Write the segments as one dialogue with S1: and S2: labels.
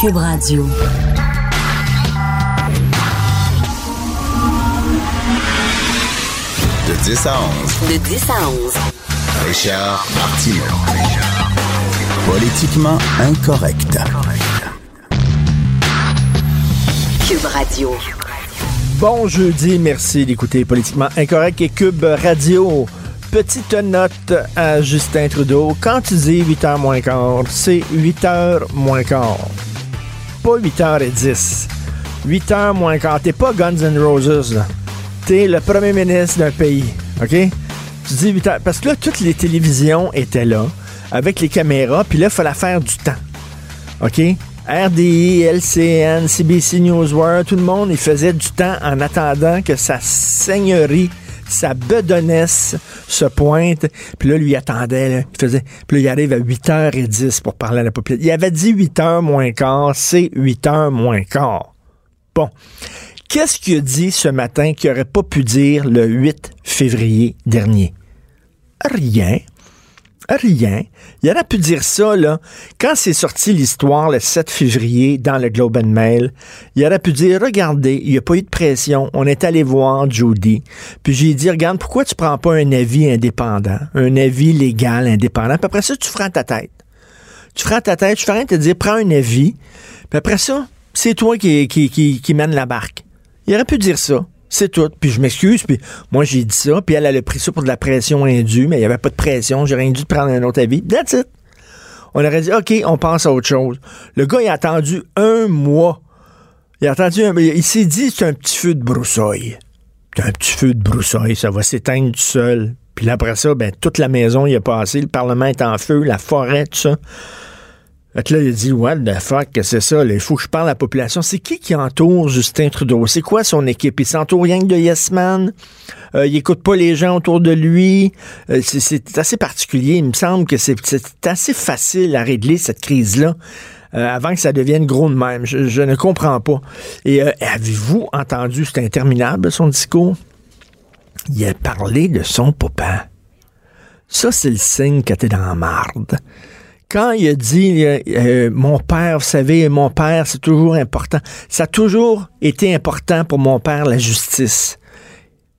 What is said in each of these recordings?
S1: Cube Radio.
S2: De 10 à 11.
S1: De 10 à 11.
S2: Richard Martineau. Politiquement incorrect.
S1: Cube Radio.
S3: Bon jeudi, merci d'écouter Politiquement Incorrect et Cube Radio. Petite note à Justin Trudeau. Quand tu dis 8h moins quart, c'est 8h moins quart. Pas 8h10. 8h moins quart. T'es pas Guns N' Roses, là. T'es le premier ministre d'un pays. OK? Tu dis 8h. Parce que là, toutes les télévisions étaient là, avec les caméras, puis là, il fallait faire du temps. OK? RDI, LCN, CBC News World, tout le monde, il faisait du temps en attendant que sa seigneurie, sa bedonnesse se pointe. Puis là, lui, attendait. Faisait, puis là, il arrive à 8h10 pour parler à la population. Il avait dit 8h moins quart, c'est 8h moins quart. Bon. Qu'est-ce qu'il a dit ce matin qu'il n'aurait pas pu dire le 8 février dernier? Rien. Rien. Il aurait pu dire ça, là. Quand c'est sorti l'histoire le 7 février dans le Globe and Mail, il aurait pu dire, regardez, il n'y a pas eu de pression. On est allé voir Judy. Puis j'ai dit, regarde, pourquoi tu prends pas un avis indépendant, un avis légal indépendant? Puis après ça, tu feras ta tête. Tu feras ta tête, tu feras rien te dire, prends un avis. Puis après ça, c'est toi qui, qui, qui, qui mène la barque. Il aurait pu dire ça. C'est tout. Puis je m'excuse, puis moi j'ai dit ça, puis elle, elle a pris ça pour de la pression indue, mais il n'y avait pas de pression, rien dû de prendre un autre avis. That's it. On aurait dit, OK, on pense à autre chose. Le gars, il a attendu un mois. Il a attendu un Il s'est dit, c'est un petit feu de broussaille. C'est un petit feu de broussaille, ça va s'éteindre tout seul. Puis après ça, ben, toute la maison y a passé, le Parlement est en feu, la forêt, tout ça. Là, il dit, what the fuck, que c'est ça, là, il faut que je parle à la population. C'est qui qui entoure Justin Trudeau? C'est quoi son équipe? Il s'entoure rien que de Yes Man. Euh, il écoute pas les gens autour de lui. Euh, c'est- assez particulier. Il me semble que c'est assez facile à régler cette crise-là. euh, avant que ça devienne gros de même. Je, ne comprends pas. Et avez-vous entendu, c'est interminable, son discours? Il a parlé de son papa. Ça, c'est le signe que t'es dans la marde quand il a dit euh, euh, mon père, vous savez, mon père, c'est toujours important. Ça a toujours été important pour mon père, la justice.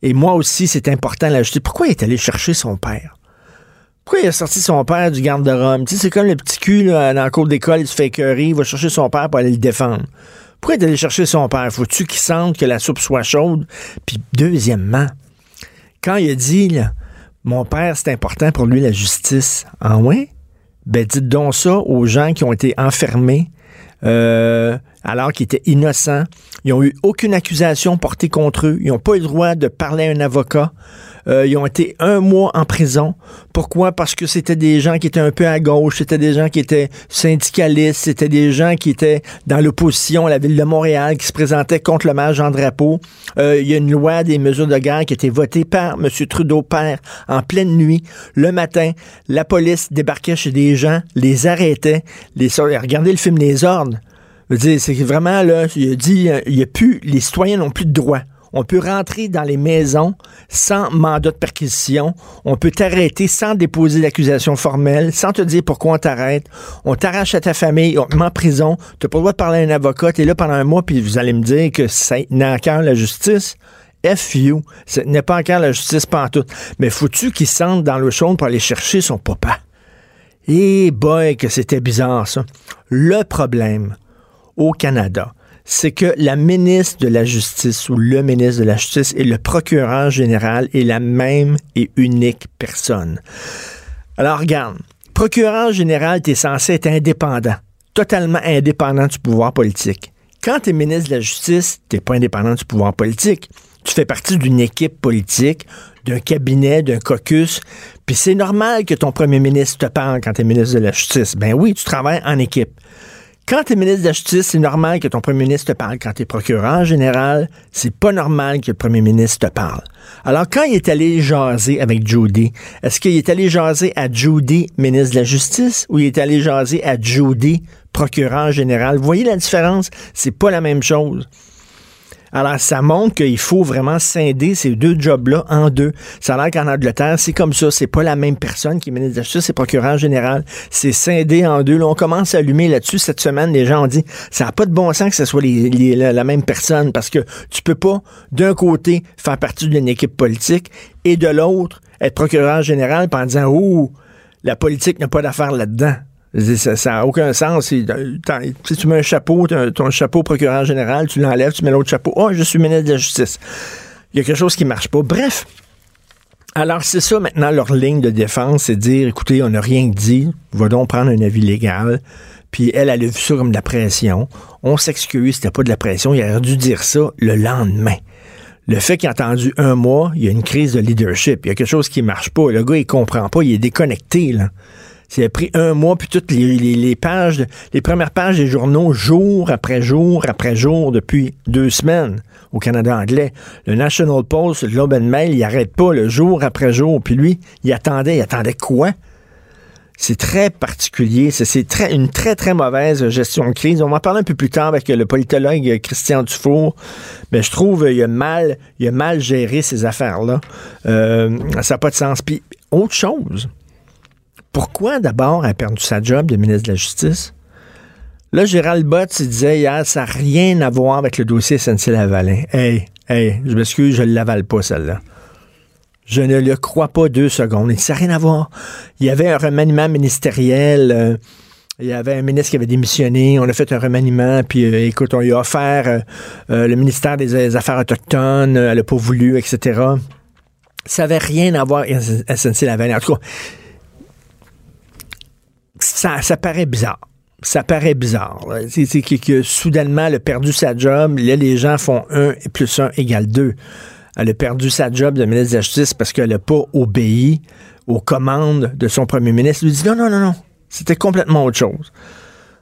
S3: Et moi aussi, c'est important, la justice. Pourquoi il est allé chercher son père? Pourquoi il a sorti son père du garde-robe? Tu sais, c'est comme le petit cul là, dans le cours d'école, il se fait écœurer, il va chercher son père pour aller le défendre. Pourquoi il est allé chercher son père? Faut-tu qu'il sente que la soupe soit chaude? Puis, deuxièmement, quand il a dit, là, mon père, c'est important pour lui, la justice. Ah ouais? Ben, dites donc ça aux gens qui ont été enfermés euh, alors qu'ils étaient innocents. Ils n'ont eu aucune accusation portée contre eux. Ils n'ont pas eu le droit de parler à un avocat. Euh, ils ont été un mois en prison. Pourquoi? Parce que c'était des gens qui étaient un peu à gauche, c'était des gens qui étaient syndicalistes, c'était des gens qui étaient dans l'opposition à la ville de Montréal, qui se présentaient contre le maire Jean Drapeau. Euh, il y a une loi des mesures de guerre qui a été votée par M. Trudeau père en pleine nuit. Le matin, la police débarquait chez des gens, les arrêtait, les regardez le film Les Ordres. C'est vraiment, là, il a dit, euh, il y a plus, les citoyens n'ont plus de droits. On peut rentrer dans les maisons sans mandat de perquisition. On peut t'arrêter sans déposer d'accusation formelle, sans te dire pourquoi on t'arrête. On t'arrache à ta famille, on te met en prison. Tu n'as pas le droit de parler à un avocat. Tu es là pendant un mois, puis vous allez me dire que ça n'est encore la justice. F you. Ce n'est pas encore la justice pantoute. Mais faut-tu qu'il sente dans le chaud pour aller chercher son papa? Eh boy, que c'était bizarre, ça. Le problème au Canada, c'est que la ministre de la Justice ou le ministre de la Justice et le procureur général est la même et unique personne. Alors, regarde, procureur général, tu es censé être indépendant, totalement indépendant du pouvoir politique. Quand tu es ministre de la Justice, tu n'es pas indépendant du pouvoir politique. Tu fais partie d'une équipe politique, d'un cabinet, d'un caucus, puis c'est normal que ton premier ministre te parle quand tu es ministre de la Justice. Ben oui, tu travailles en équipe. Quand tu es ministre de la Justice, c'est normal que ton premier ministre te parle. Quand tu es procureur général, c'est pas normal que le premier ministre te parle. Alors, quand il est allé jaser avec Judy, est-ce qu'il est allé jaser à Judy, ministre de la Justice, ou il est allé jaser à Judy, procureur général? Voyez la différence? C'est pas la même chose. Alors, ça montre qu'il faut vraiment scinder ces deux jobs-là en deux. Ça a l'air qu'en Angleterre, c'est comme ça. C'est pas la même personne qui est ministre de la Justice, c'est procureur général. C'est scindé en deux. Là, on commence à allumer là-dessus. Cette semaine, les gens ont dit, ça n'a pas de bon sens que ce soit la, même personne parce que tu peux pas, d'un côté, faire partie d'une équipe politique et de l'autre, être procureur général en disant, oh, la politique n'a pas d'affaire là-dedans. Ça n'a aucun sens. T'en- Si tu mets un chapeau, ton chapeau procureur général, tu l'enlèves, tu mets l'autre chapeau. Oh, je suis ministre de la Justice. Il y a quelque chose qui marche pas. Bref. Alors, c'est ça maintenant leur ligne de défense, c'est dire, écoutez, on n'a rien dit, va donc prendre un avis légal. Puis elle, elle a vu ça comme de la pression. On s'excuse, c'était pas de la pression. Il aurait dû dire ça le lendemain. Le fait qu'il a attendu un mois, il y a une crise de leadership. Il y a quelque chose qui marche pas. Le gars, il comprend pas. Il est déconnecté, là. Ça a pris un mois, puis toutes les, pages, les premières pages des journaux, jour après jour après jour, depuis deux semaines au Canada anglais. Le National Post, le Globe and Mail, il arrête pas, le jour après jour. Puis lui, il attendait. Il attendait quoi? C'est très particulier. C'est- une très, très mauvaise gestion de crise. On va en parler un peu plus tard avec le politologue Christian Dufour. Mais je trouve qu'il a mal, il a mal géré ces affaires-là. Euh, ça n'a pas de sens. Puis, autre chose. Pourquoi d'abord elle a perdu sa job de ministre de la Justice? Là, Gérald Bott il disait hier, ça n'a rien à voir avec le dossier SNC-Lavalin. Hey, hey, je m'excuse, je ne l'avale pas, celle-là. Je ne le crois pas deux secondes. Ça n'a rien à voir. Il y avait un remaniement ministériel. euh, il y avait un ministre qui avait démissionné. On a fait un remaniement. Puis, euh, écoute, on lui a offert euh, le ministère des, Affaires autochtones. elle n'a pas voulu, etc. Ça n'avait rien à voir avec SNC-Lavalin. En tout cas, ça, paraît bizarre. Ça paraît bizarre. C'est que soudainement, elle a perdu sa job. Là, les gens font 1 plus 1 égale 2. Elle a perdu sa job de ministre de la Justice parce qu'elle n'a pas obéi aux commandes de son premier ministre. Il lui dit non, non, non, non. C'était complètement autre chose.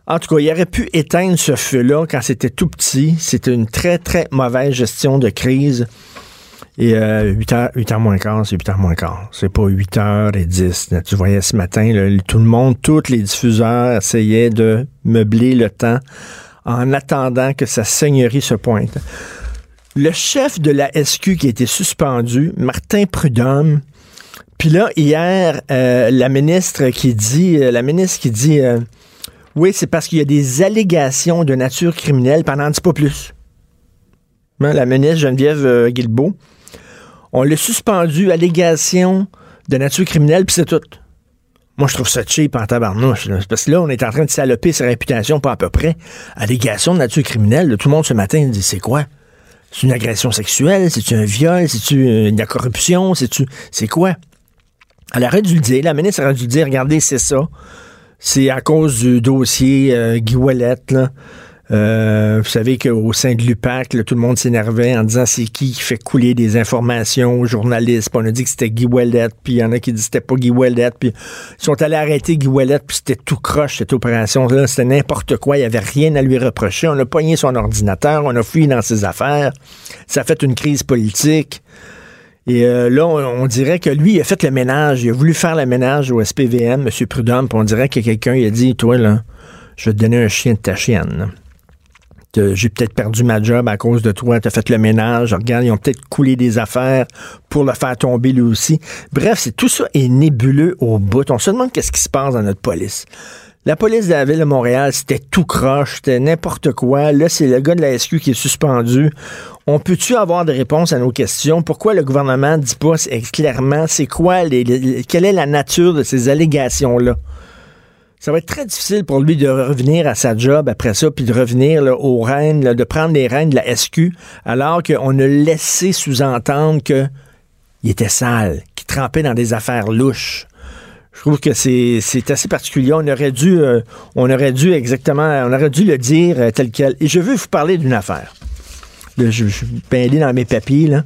S3: En tout cas, il aurait pu éteindre ce feu-là quand c'était tout petit. C'était une très, très mauvaise gestion de crise. Et euh, 8h, 8h moins quart, c'est 8h moins quart. C'est pas 8h10. Là, tu voyais ce matin, tout le monde, tous les diffuseurs essayaient de meubler le temps en attendant que sa seigneurie se pointe. Le chef de la SQ qui a été suspendu, Martin Prudhomme, puis là, hier, euh, la ministre qui dit, euh, la ministre qui dit, euh, oui, c'est parce qu'il y a des allégations de nature criminelle, pendant n'en dit pas plus. Hein, La ministre Geneviève Guilbeault, on l'a suspendu, allégation de nature criminelle, puis c'est tout. Moi, je trouve ça cheap en tabarnouche. Parce que là, on est en train de saloper sa réputation, pas à peu près. Allégation de nature criminelle, tout le monde ce matin dit c'est quoi? C'est une agression sexuelle? C'est-tu un viol? C'est-tu euh, de la corruption? C'est-tu. C'est quoi? Elle aurait dû le dire. La ministre aurait dû le dire regardez, c'est ça. C'est à cause du dossier euh, Guy là. Euh, vous savez qu'au sein de l'UPAC, tout le monde s'énervait en disant c'est qui qui fait couler des informations aux journalistes? Puis on a dit que c'était Guy Ouellette, puis il y en a qui que c'était pas Guy Ouellette. Puis ils sont allés arrêter Guy Ouellette, puis c'était tout croche, cette opération-là. C'était n'importe quoi. Il n'y avait rien à lui reprocher. On a pogné son ordinateur, on a fouillé dans ses affaires. Ça a fait une crise politique. Et euh, là, on, on dirait que lui, il a fait le ménage. Il a voulu faire le ménage au SPVM, M. Prudhomme, puis on dirait que quelqu'un il a dit Toi, là, je vais te donner un chien de ta chienne. T'as- J'ai peut-être perdu ma job à cause de toi. Tu as fait le ménage. Regarde, ils ont peut-être coulé des affaires pour le faire tomber lui aussi. Bref, c'est tout ça est nébuleux au bout. On se demande qu'est-ce qui se passe dans notre police. La police de la ville de Montréal, c'était tout croche, c'était n'importe quoi. Là, c'est le gars de la SQ qui est suspendu. On peut-tu avoir des réponses à nos questions? Pourquoi le gouvernement dit pas clairement c'est quoi, les- quelle est la nature de ces allégations-là? Ça va être très difficile pour lui de revenir à sa job après ça, puis de revenir aux rênes, de prendre les rênes de la SQ, alors qu'on a laissé sous-entendre qu'il était sale, qu'il trempait dans des affaires louches. Je trouve que c'est assez particulier. On aurait dû, euh, on aurait dû exactement, on aurait dû le dire euh, tel quel. Et je veux vous parler d'une affaire. Je, suis allé dans mes papiers.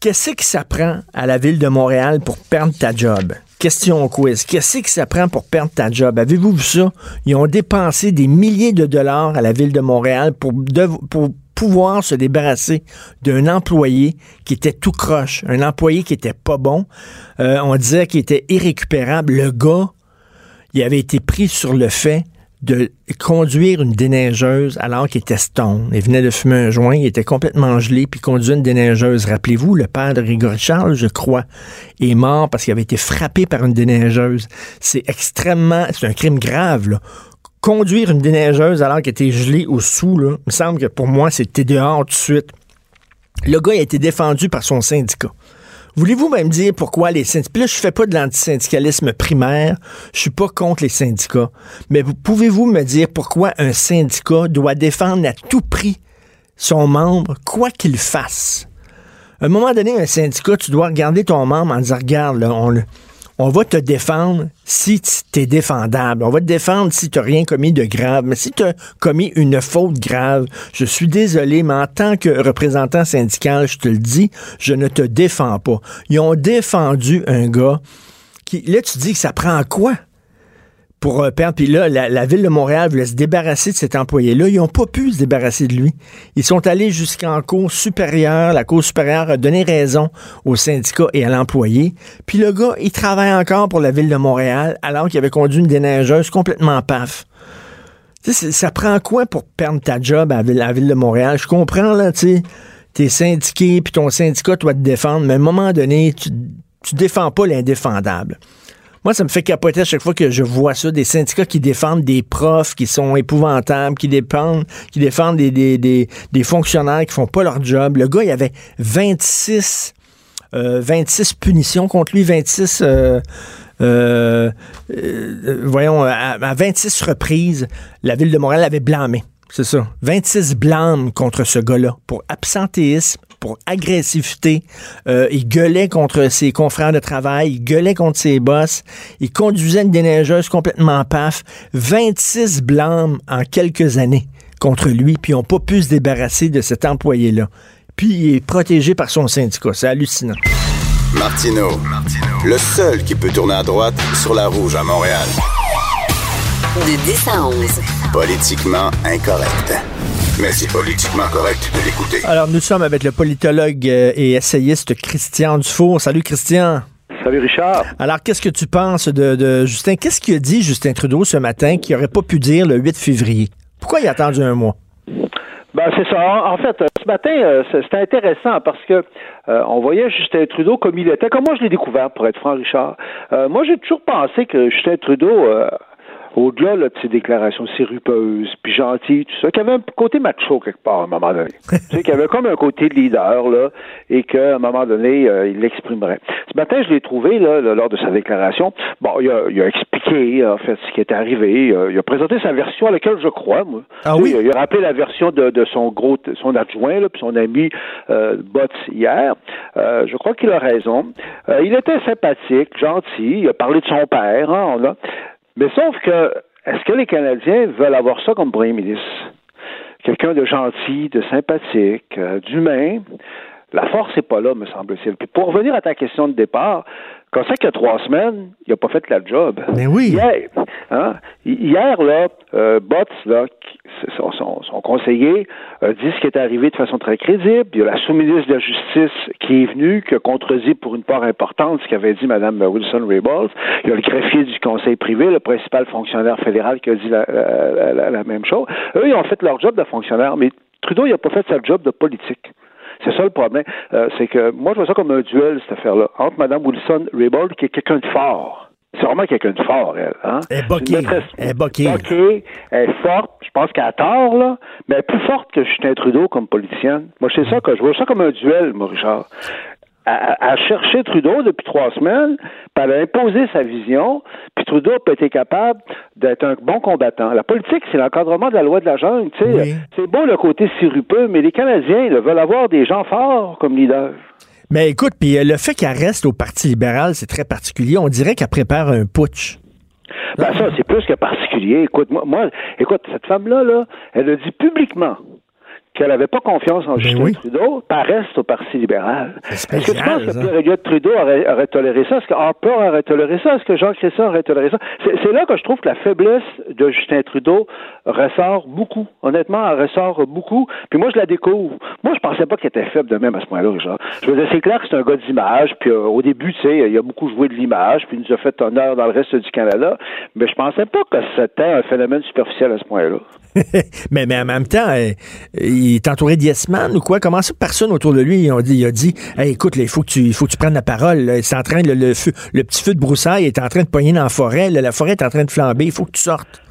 S3: Qu'est-ce que ça prend à la ville de Montréal pour perdre ta job? Question quiz. Qu'est-ce que ça prend pour perdre ta job? Avez-vous vu ça? Ils ont dépensé des milliers de dollars à la ville de Montréal pour, pour pouvoir se débarrasser d'un employé qui était tout croche, un employé qui était pas bon. Euh, on disait qu'il était irrécupérable. Le gars, il avait été pris sur le fait de conduire une déneigeuse alors qu'il était stone. Il venait de fumer un joint, il était complètement gelé, puis conduit une déneigeuse. Rappelez-vous, le père de Grégory Charles, je crois, est mort parce qu'il avait été frappé par une déneigeuse. C'est extrêmement... C'est un crime grave, là. Conduire une déneigeuse alors qu'elle était gelée au sous, là, il me semble que pour moi, c'était dehors tout de suite. Le gars a été défendu par son syndicat. Voulez-vous même dire pourquoi les syndicats... Puis là, je fais pas de l'antisyndicalisme primaire, je suis pas contre les syndicats, mais vous- pouvez-vous me dire pourquoi un syndicat doit défendre à tout prix son membre, quoi qu'il fasse? À un moment donné, un syndicat, tu dois regarder ton membre en disant, regarde, là, on, le- on va te défendre si tu es défendable. On va te défendre si tu rien commis de grave. Mais si tu commis une faute grave, je suis désolé, mais en tant que représentant syndical, je te le dis, je ne te défends pas. Ils ont défendu un gars qui, là, tu dis que ça prend quoi? Pour euh, perdre. Puis là, la, ville de Montréal voulait se débarrasser de cet employé-là. Ils n'ont pas pu se débarrasser de lui. Ils sont allés jusqu'en cour supérieure. La cour supérieure a donné raison au syndicat et à l'employé. Puis le gars, il travaille encore pour la ville de Montréal alors qu'il avait conduit une déneigeuse complètement paf. Tu sais, ça prend quoi pour perdre ta job à la ville, à la ville de Montréal? Je comprends, là, tu sais, t'es syndiqué, puis ton syndicat doit te défendre, mais à un moment donné, tu, tu défends pas l'indéfendable. Moi, ça me fait capoter à chaque fois que je vois ça, des syndicats qui défendent des profs qui sont épouvantables, qui défendent, qui défendent des, des, des, des fonctionnaires qui font pas leur job. Le gars, il avait 26, euh, 26 punitions contre lui, 26... euh, euh, euh, voyons, à, à 26 reprises, la ville de Montréal avait blâmé. C'est ça. 26 blâmes contre ce gars-là pour absentéisme, pour agressivité. Euh, il gueulait contre ses confrères de travail, il gueulait contre ses boss, il conduisait une déneigeuse complètement paf. 26 blâmes en quelques années contre lui, puis ils n'ont pas pu se débarrasser de cet employé-là. Puis il est protégé par son syndicat. C'est hallucinant.
S2: Martino, le seul qui peut tourner à droite sur la rouge à Montréal.
S1: De 10 à 11.
S2: Politiquement incorrect. Mais c'est politiquement correct de l'écouter.
S3: Alors, nous sommes avec le politologue euh, et essayiste Christian Dufour. Salut, Christian.
S4: Salut Richard.
S3: Alors, qu'est-ce que tu penses de, de Justin? Qu'est-ce qu'il a dit, Justin Trudeau, ce matin, qu'il n'aurait pas pu dire le 8 février? Pourquoi il a attendu un mois?
S4: Ben c'est ça. En fait, euh, ce matin, euh, c'est- c'était intéressant parce que euh, on voyait Justin Trudeau comme il était, comme moi je l'ai découvert, pour être franc, Richard. Euh, moi, j'ai toujours pensé que Justin Trudeau, euh, au-delà là, de ses déclarations sirupeuses, puis gentilles, tout ça, qu'il y avait un côté macho quelque part à un moment donné. tu sais, qu'il y avait comme un côté de leader, là, et qu'à un moment donné, euh, il l'exprimerait. Ce matin, je l'ai trouvé, là, là, lors de sa déclaration, bon, il a, il a expliqué, en fait, ce qui est arrivé. Il a présenté sa version à laquelle je crois, moi.
S3: Ah oui?
S4: Il a rappelé la version de, de son gros, son adjoint, là, puis son ami euh, Botts hier. Euh, je crois qu'il a raison. Euh, il était sympathique, gentil. Il a parlé de son père. Hein, on a... Mais sauf que, est-ce que les Canadiens veulent avoir ça comme premier ministre? Quelqu'un de gentil, de sympathique, euh, d'humain. La force n'est pas là, me semble-t-il. Puis pour revenir à ta question de départ, comme ça qu'il y a trois semaines, il n'a pas fait la job.
S3: Mais oui.
S4: Hier, hein, hier là, euh, Botts, là, son, son, son conseiller, euh, dit ce qui est arrivé de façon très crédible. Il y a la sous-ministre de la Justice qui est venue, qui a contredit pour une part importante ce qu'avait dit Mme Wilson-Raybould. Il y a le greffier du conseil privé, le principal fonctionnaire fédéral qui a dit la, la- la- la même chose. Eux, ils ont fait leur job de fonctionnaire, mais Trudeau, il n'a pas fait sa job de politique. C'est ça le problème. Euh, c'est que moi, je vois ça comme un duel, cette affaire-là, entre Mme Wilson-Raybould, qui est quelqu'un de fort. C'est vraiment quelqu'un de fort, elle. Hein?
S3: Elle est boquée. Elle est boquée.
S4: boquée, elle est forte. Je pense qu'elle a tort, là, mais elle est plus forte que Justin Trudeau comme politicienne. Moi, c'est ça que je vois ça comme un duel, moi, Richard. A cherché Trudeau depuis trois semaines, puis elle a imposé sa vision, puis Trudeau pas été capable d'être un bon combattant. La politique, c'est l'encadrement de la loi de la jungle. tu sais.
S3: Oui.
S4: C'est beau le côté sirupeux, mais les Canadiens là, veulent avoir des gens forts comme leaders.
S3: Mais écoute, puis euh, le fait qu'elle reste au Parti libéral, c'est très particulier. On dirait qu'elle prépare un putsch.
S4: Ben ça, c'est plus que particulier. Écoute, moi, moi écoute, cette femme-là, là, elle a dit publiquement qu'elle n'avait pas confiance en
S3: Ben
S4: Justin
S3: oui.
S4: Trudeau, reste au Parti libéral. Est-ce que tu penses que
S3: ça.
S4: Pierre Elliott Trudeau aurait, aurait toléré ça? Est-ce que Harper aurait toléré ça? Est-ce que Jean Chrétien aurait toléré ça? C'est là que je trouve que la faiblesse de Justin Trudeau ressort beaucoup. Honnêtement, elle ressort beaucoup. Puis moi, je la découvre. Moi, je pensais pas qu'il était faible de même à ce point-là, Richard. Je veux dire, c'est clair que c'est un gars d'image. Puis euh, au début, tu sais, il a beaucoup joué de l'image. Puis il nous a fait honneur dans le reste du Canada. Mais je pensais pas que c'était un phénomène superficiel à ce point-là.
S3: mais, mais en même temps, euh, il est entouré de yes man ou quoi? Comment ça, personne autour de lui, dit, il a dit, Hey, écoute, il faut que tu, faut que tu prennes la parole. en train, le, le, petit feu de broussailles est en train de pogner dans la forêt. la forêt est en train de flamber. Il faut que tu sortes.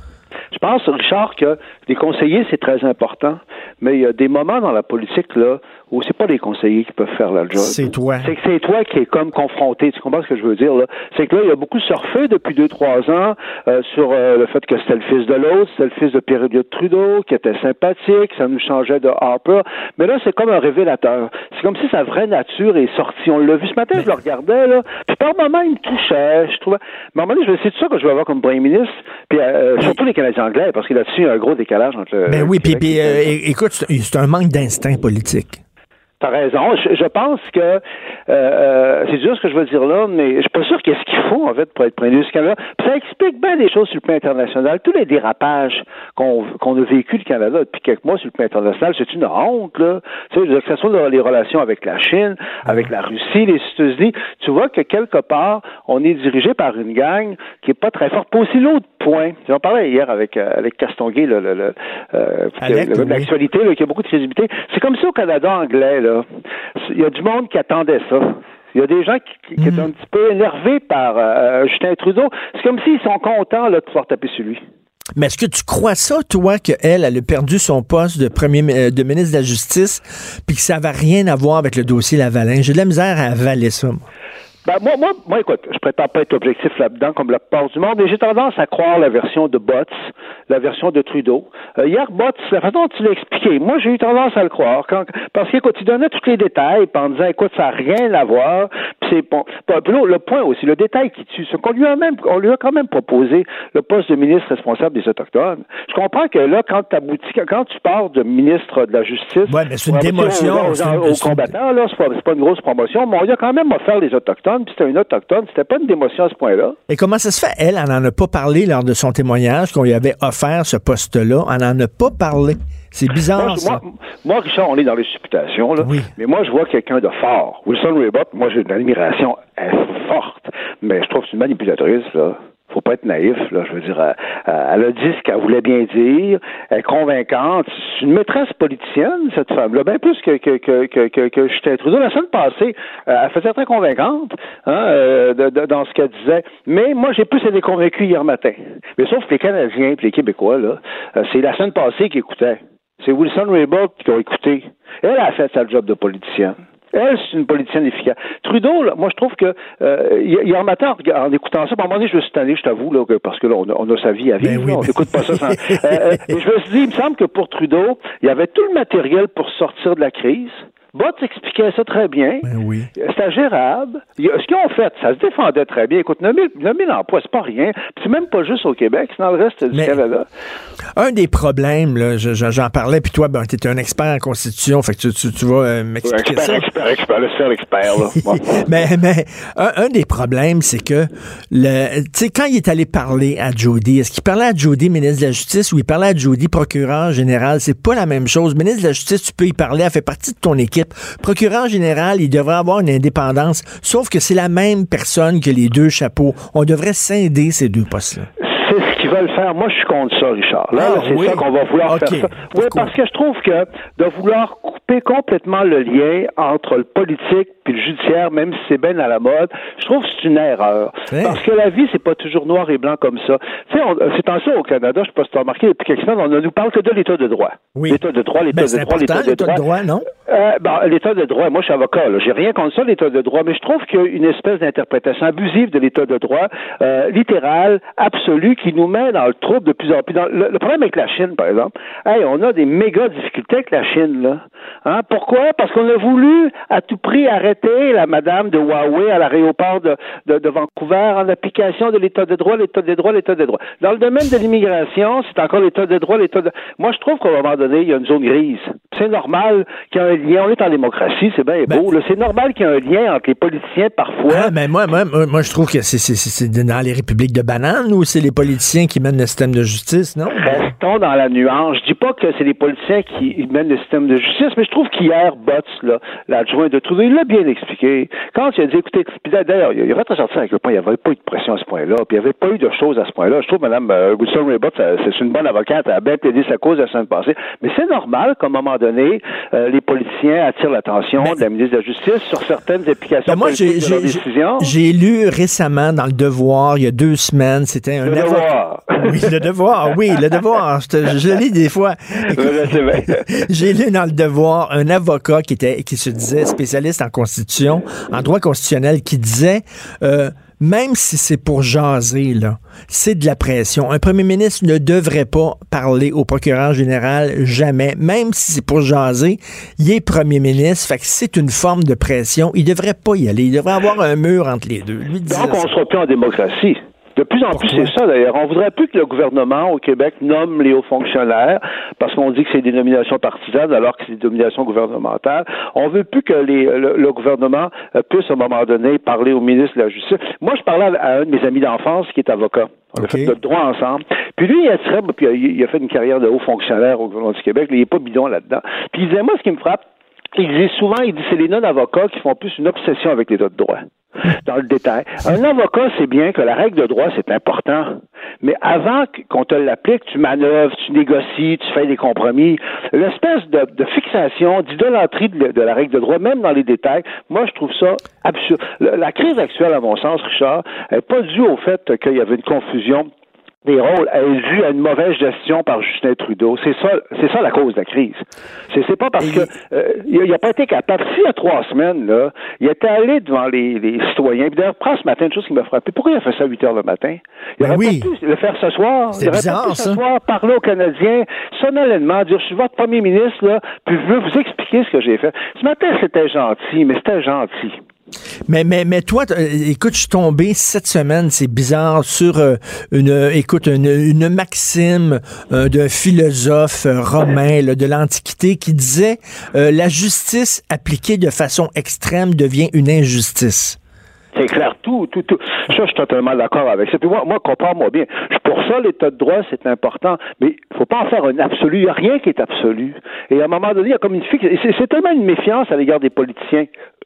S4: Je pense, Richard, que les conseillers, c'est très important, mais il y a des moments dans la politique, là, où c'est pas les conseillers qui peuvent faire la job.
S3: C'est toi.
S4: C'est que c'est toi qui es comme confronté. Tu comprends ce que je veux dire, là? C'est que là, il y a beaucoup surfé depuis deux, trois ans euh, sur euh, le fait que c'était le fils de l'autre, c'était le fils de pierre de Trudeau, qui était sympathique, ça nous changeait de Harper. Mais là, c'est comme un révélateur. C'est comme si sa vraie nature est sortie. On l'a vu ce matin, je le regardais, là. Puis par moments, il me touchait. Je trouvais. Mais à un moment donné, je c'est ça que je vais avoir comme premier ministre. Puis euh, surtout les Canadiens anglais, parce qu'il a dessus un gros décalage entre le.
S3: Ben oui, puis, puis, euh, écoute, c'est un manque d'instinct politique.
S4: T'as raison. Je, je pense que euh, euh, c'est dur ce que je veux dire là, mais je suis pas sûr qu'est-ce qu'il faut en fait pour être premier ministre du Canada. Puis ça explique bien des choses sur le plan international. Tous les dérapages qu'on a vécu le Canada depuis quelques mois sur le plan international, c'est une honte là. Tu sais, que ce soit dans les relations avec la Chine, avec la Russie, les États-Unis, tu vois que quelque part on est dirigé par une gang qui est pas très forte. Pas aussi l'autre point. J'en parlais hier avec euh, avec Castonguay, le, le, le, euh, le
S3: oui.
S4: l'actualité, là, qui a beaucoup de crédibilité. C'est comme ça au Canada anglais, là. Il y a du monde qui attendait ça. Il y a des gens qui, qui, qui étaient un petit peu énervés par euh, Justin Trudeau. C'est comme s'ils sont contents là, de pouvoir taper sur lui.
S3: Mais est-ce que tu crois ça, toi, qu'elle, elle a perdu son poste de premier euh, de ministre de la Justice, puis que ça n'avait rien à voir avec le dossier Lavalin? J'ai de la misère à avaler ça, moi.
S4: Ben, moi, moi, moi, écoute, je prétends pas être objectif là-dedans comme la plupart du monde, mais j'ai tendance à croire la version de Botts, la version de Trudeau. Euh, hier, Botts, la façon dont tu l'as expliqué, moi, j'ai eu tendance à le croire. Quand, parce qu'écoute, il donnait tous les détails, en disant, écoute, ça n'a rien à voir, puis c'est bon. Le point aussi, le détail qui tue, c'est qu'on lui a même, on lui a quand même proposé le poste de ministre responsable des Autochtones. Je comprends que là, quand quand tu pars de ministre de la Justice,
S3: Ouais, mais c'est une démotion,
S4: aux- combattants, là, c'est pas, c'est pas une grosse promotion, mais on lui a quand même offert les Autochtones, puis c'était un Autochtone, c'était pas une démotion à ce point-là.
S3: Et comment ça se fait? Elle, elle n'en a pas parlé lors de son témoignage qu'on lui avait offert ce poste-là. Elle n'en a pas parlé. C'est bizarre,
S4: Moi,
S3: ça.
S4: moi, moi, Richard, on est dans les supputations, là.
S3: Oui.
S4: Mais moi, je vois quelqu'un de fort. Wilson Raybould, moi, j'ai une admiration elle, forte. Mais je trouve que c'est une manipulatrice, là. Faut pas être naïf, là. Je veux dire, elle, a dit ce qu'elle voulait bien dire. Elle est convaincante. C'est une maîtresse politicienne, cette femme-là. Bien plus que, que, que, que, que. La semaine passée, euh, elle faisait très convaincante, hein, euh, de- dans ce qu'elle disait. Mais moi, j'ai plus été convaincu hier matin. Mais sauf que les Canadiens et les Québécois, là, euh, c'est la semaine passée qui écoutaient. C'est Wilson Raybould qui ont écouté. Elle a fait sa job de politicienne. Elle, c'est une politicienne efficace. Trudeau, là, moi, je trouve que euh, hi- hier matin, en, écoutant ça, à un moment donné, je me suis tanné, je t'avoue, là, que- parce que là, on a, on a sa vie à vivre.
S3: Ben oui,
S4: là, on
S3: ben-
S4: n'écoute pas ça sans... Euh, euh, je me suis dit, il me semble que pour Trudeau, il y avait tout le matériel pour sortir de la crise. Bott expliquait ça très bien.
S3: Ben oui.
S4: C'était gérable. Ce qu'ils ont fait, ça se défendait très bien. Écoute, 9000 9000 emplois, c'est pas rien. Puis c'est même pas juste au Québec, c'est dans le reste du Canada.
S3: Un des problèmes, là, je- je- j'en parlais, puis toi, ben, tu es un expert en constitution, fait que tu, tu, tu vas euh, m'expliquer
S4: Expert,
S3: ça.
S4: expert, expert, le seul expert, là.
S3: Mais mais un, un des problèmes, c'est que le, tu sais, quand il est allé parler à Jody, est-ce qu'il parlait à Jody, ministre de la Justice, ou il parlait à Jody, procureur général? C'est pas la même chose. Ministre de la Justice, tu peux y parler, elle fait partie de ton équipe. Procureur général, il devrait avoir une indépendance, sauf que c'est la même personne que les deux chapeaux. On devrait scinder ces deux postes-là.
S4: C'est ce qu'ils veulent faire. Moi, je suis contre ça, Richard. Là,
S3: Ah,
S4: c'est
S3: oui?
S4: ça qu'on va vouloir faire ça. Oui, parce que je trouve que de vouloir couper complètement le lien entre le politique puis le judiciaire, même si c'est bien à la mode, je trouve que c'est une erreur. Parce que la vie, c'est pas toujours noir et blanc comme ça. Tu sais, on- c'est en ça au Canada, je sais pas si tu as remarqué, depuis quelques semaines, on ne nous parle que de l'état de droit.
S3: Oui.
S4: L'état de droit, l'état
S3: Ben,
S4: de droit, l'état de
S3: l'état de
S4: droit.
S3: droit, non?
S4: Euh, ben, l'état de droit, moi je suis avocat, j'ai rien contre ça, l'état de droit, mais je trouve qu'il y a une espèce d'interprétation abusive de l'état de droit, euh, littérale, absolue, qui nous met dans le trouble de plus en plus. Dans le, le problème avec la Chine, par exemple, hey, on a des méga difficultés avec la Chine, là. Hein? Pourquoi? Parce qu'on a voulu à tout prix arrêter la madame de Huawei à l'aéroport de, de, de Vancouver en application de l'état de droit, l'état de droit, l'état de droit. Dans le domaine de l'immigration, c'est encore l'état de droit, l'état de... Moi, je trouve qu'à un moment donné, il y a une zone grise. C'est normal qu'il y ait un lien. On est en démocratie, c'est bien
S3: Ben-
S4: beau. là. C'est normal qu'il y ait un lien entre les politiciens parfois.
S3: Ah, mais moi, moi, moi, moi, je trouve que c'est, dans les républiques de bananes ou c'est les politiciens qui mènent le système de justice, non?
S4: Restons dans la nuance. Je dis pas que c'est les politiciens qui mènent le système de justice, mais je trouve qu'hier, Botts, là, l'adjoint de Trudeau, il l'a bien expliqué. Quand il a dit, écoutez, puis d'ailleurs, il a fait sortir avec le point, il n'y avait pas eu de pression à ce point-là, puis il n'y avait pas eu de choses à ce point-là. Je trouve, Mme euh, ça- c'est une bonne avocate, elle a bien plaidé sa cause la semaine passée. Mais c'est normal qu'à un moment donné, euh, les politiciens attirent l'attention de la ministre de la Justice sur certaines applications
S3: Ben, moi, j'ai,
S4: politiques de leurs décisions.
S3: j'ai lu récemment dans Le Devoir, il y a deux semaines, c'était un
S4: Le
S3: avocat.
S4: devoir.
S3: Oui, le devoir, oui, le devoir. Je, te- je lis des fois. J'ai lu dans le devoir un avocat qui était qui se disait spécialiste en constitution, en droit constitutionnel, qui disait euh, même si c'est pour jaser, là, c'est de la pression. Un premier ministre ne devrait pas parler au procureur général jamais, même si c'est pour jaser. Il est premier ministre, fait que c'est une forme de pression. Il devrait pas y aller. Il devrait avoir un mur entre les deux. Lui
S4: Donc, on
S3: ça.
S4: ne sera plus en démocratie. De plus en plus, c'est ça d'ailleurs. On voudrait plus que le gouvernement au Québec nomme les hauts fonctionnaires parce qu'on dit que c'est des nominations partisanes alors que c'est des nominations gouvernementales. On veut plus que les, le, le gouvernement euh, puisse à un moment donné parler au ministre de la Justice. Moi, je parlais à, un de mes amis d'enfance qui est avocat. On a fait notre droit ensemble. Puis lui, il attirait, puis il a fait une carrière de haut fonctionnaire au gouvernement du Québec. Il n'est pas bidon là-dedans. Puis il disait, moi, ce qui me frappe, il dit souvent, il dit, c'est les non-avocats qui font plus une obsession avec l'état de droit. Dans le détail. Un avocat, c'est bien que la règle de droit, c'est important. Mais avant qu- qu'on te l'applique, tu manœuvres, tu négocies, tu fais des compromis. L'espèce de, de fixation, d'idolâtrie de, de la règle de droit, même dans les détails, moi, je trouve ça absurde. La crise actuelle, à mon sens, Richard, n'est pas due au fait qu'il y avait une confusion des rôles est due à une mauvaise gestion par Justin Trudeau. C'est ça, c'est ça la cause de la crise. C'est, c'est pas parce que euh, il a pas été capable. Si il y a trois semaines là, il était allé devant les, les citoyens. Puis d'ailleurs, prends ce matin une chose qui m'a frappé. Pourquoi il a fait ça à 8 heures le matin? Il
S3: Ben
S4: aurait
S3: oui.
S4: pas pu le faire ce soir.
S3: C'est
S4: il aurait
S3: bizarre,
S4: pas pu
S3: ça.
S4: ce soir parler aux Canadiens solennellement, dire je suis votre premier ministre là, puis je veux vous expliquer ce que j'ai fait. Ce matin, c'était gentil, mais c'était gentil.
S3: Mais, mais, mais toi, euh, écoute, je suis tombé cette semaine, c'est bizarre, sur euh, une, écoute, une, une maxime euh, d'un philosophe romain là, de l'Antiquité qui disait la justice appliquée de façon extrême devient une injustice.
S4: C'est clair, tout, tout, tout. Ça, je suis totalement d'accord avec ça. Puis moi, moi comprends-moi bien. Pour ça, l'état de droit, c'est important. Mais il faut pas en faire un absolu. Il n'y a rien qui est absolu. Et à un moment donné, il y a comme une fixe. c'est tellement une méfiance à l'égard des politiciens.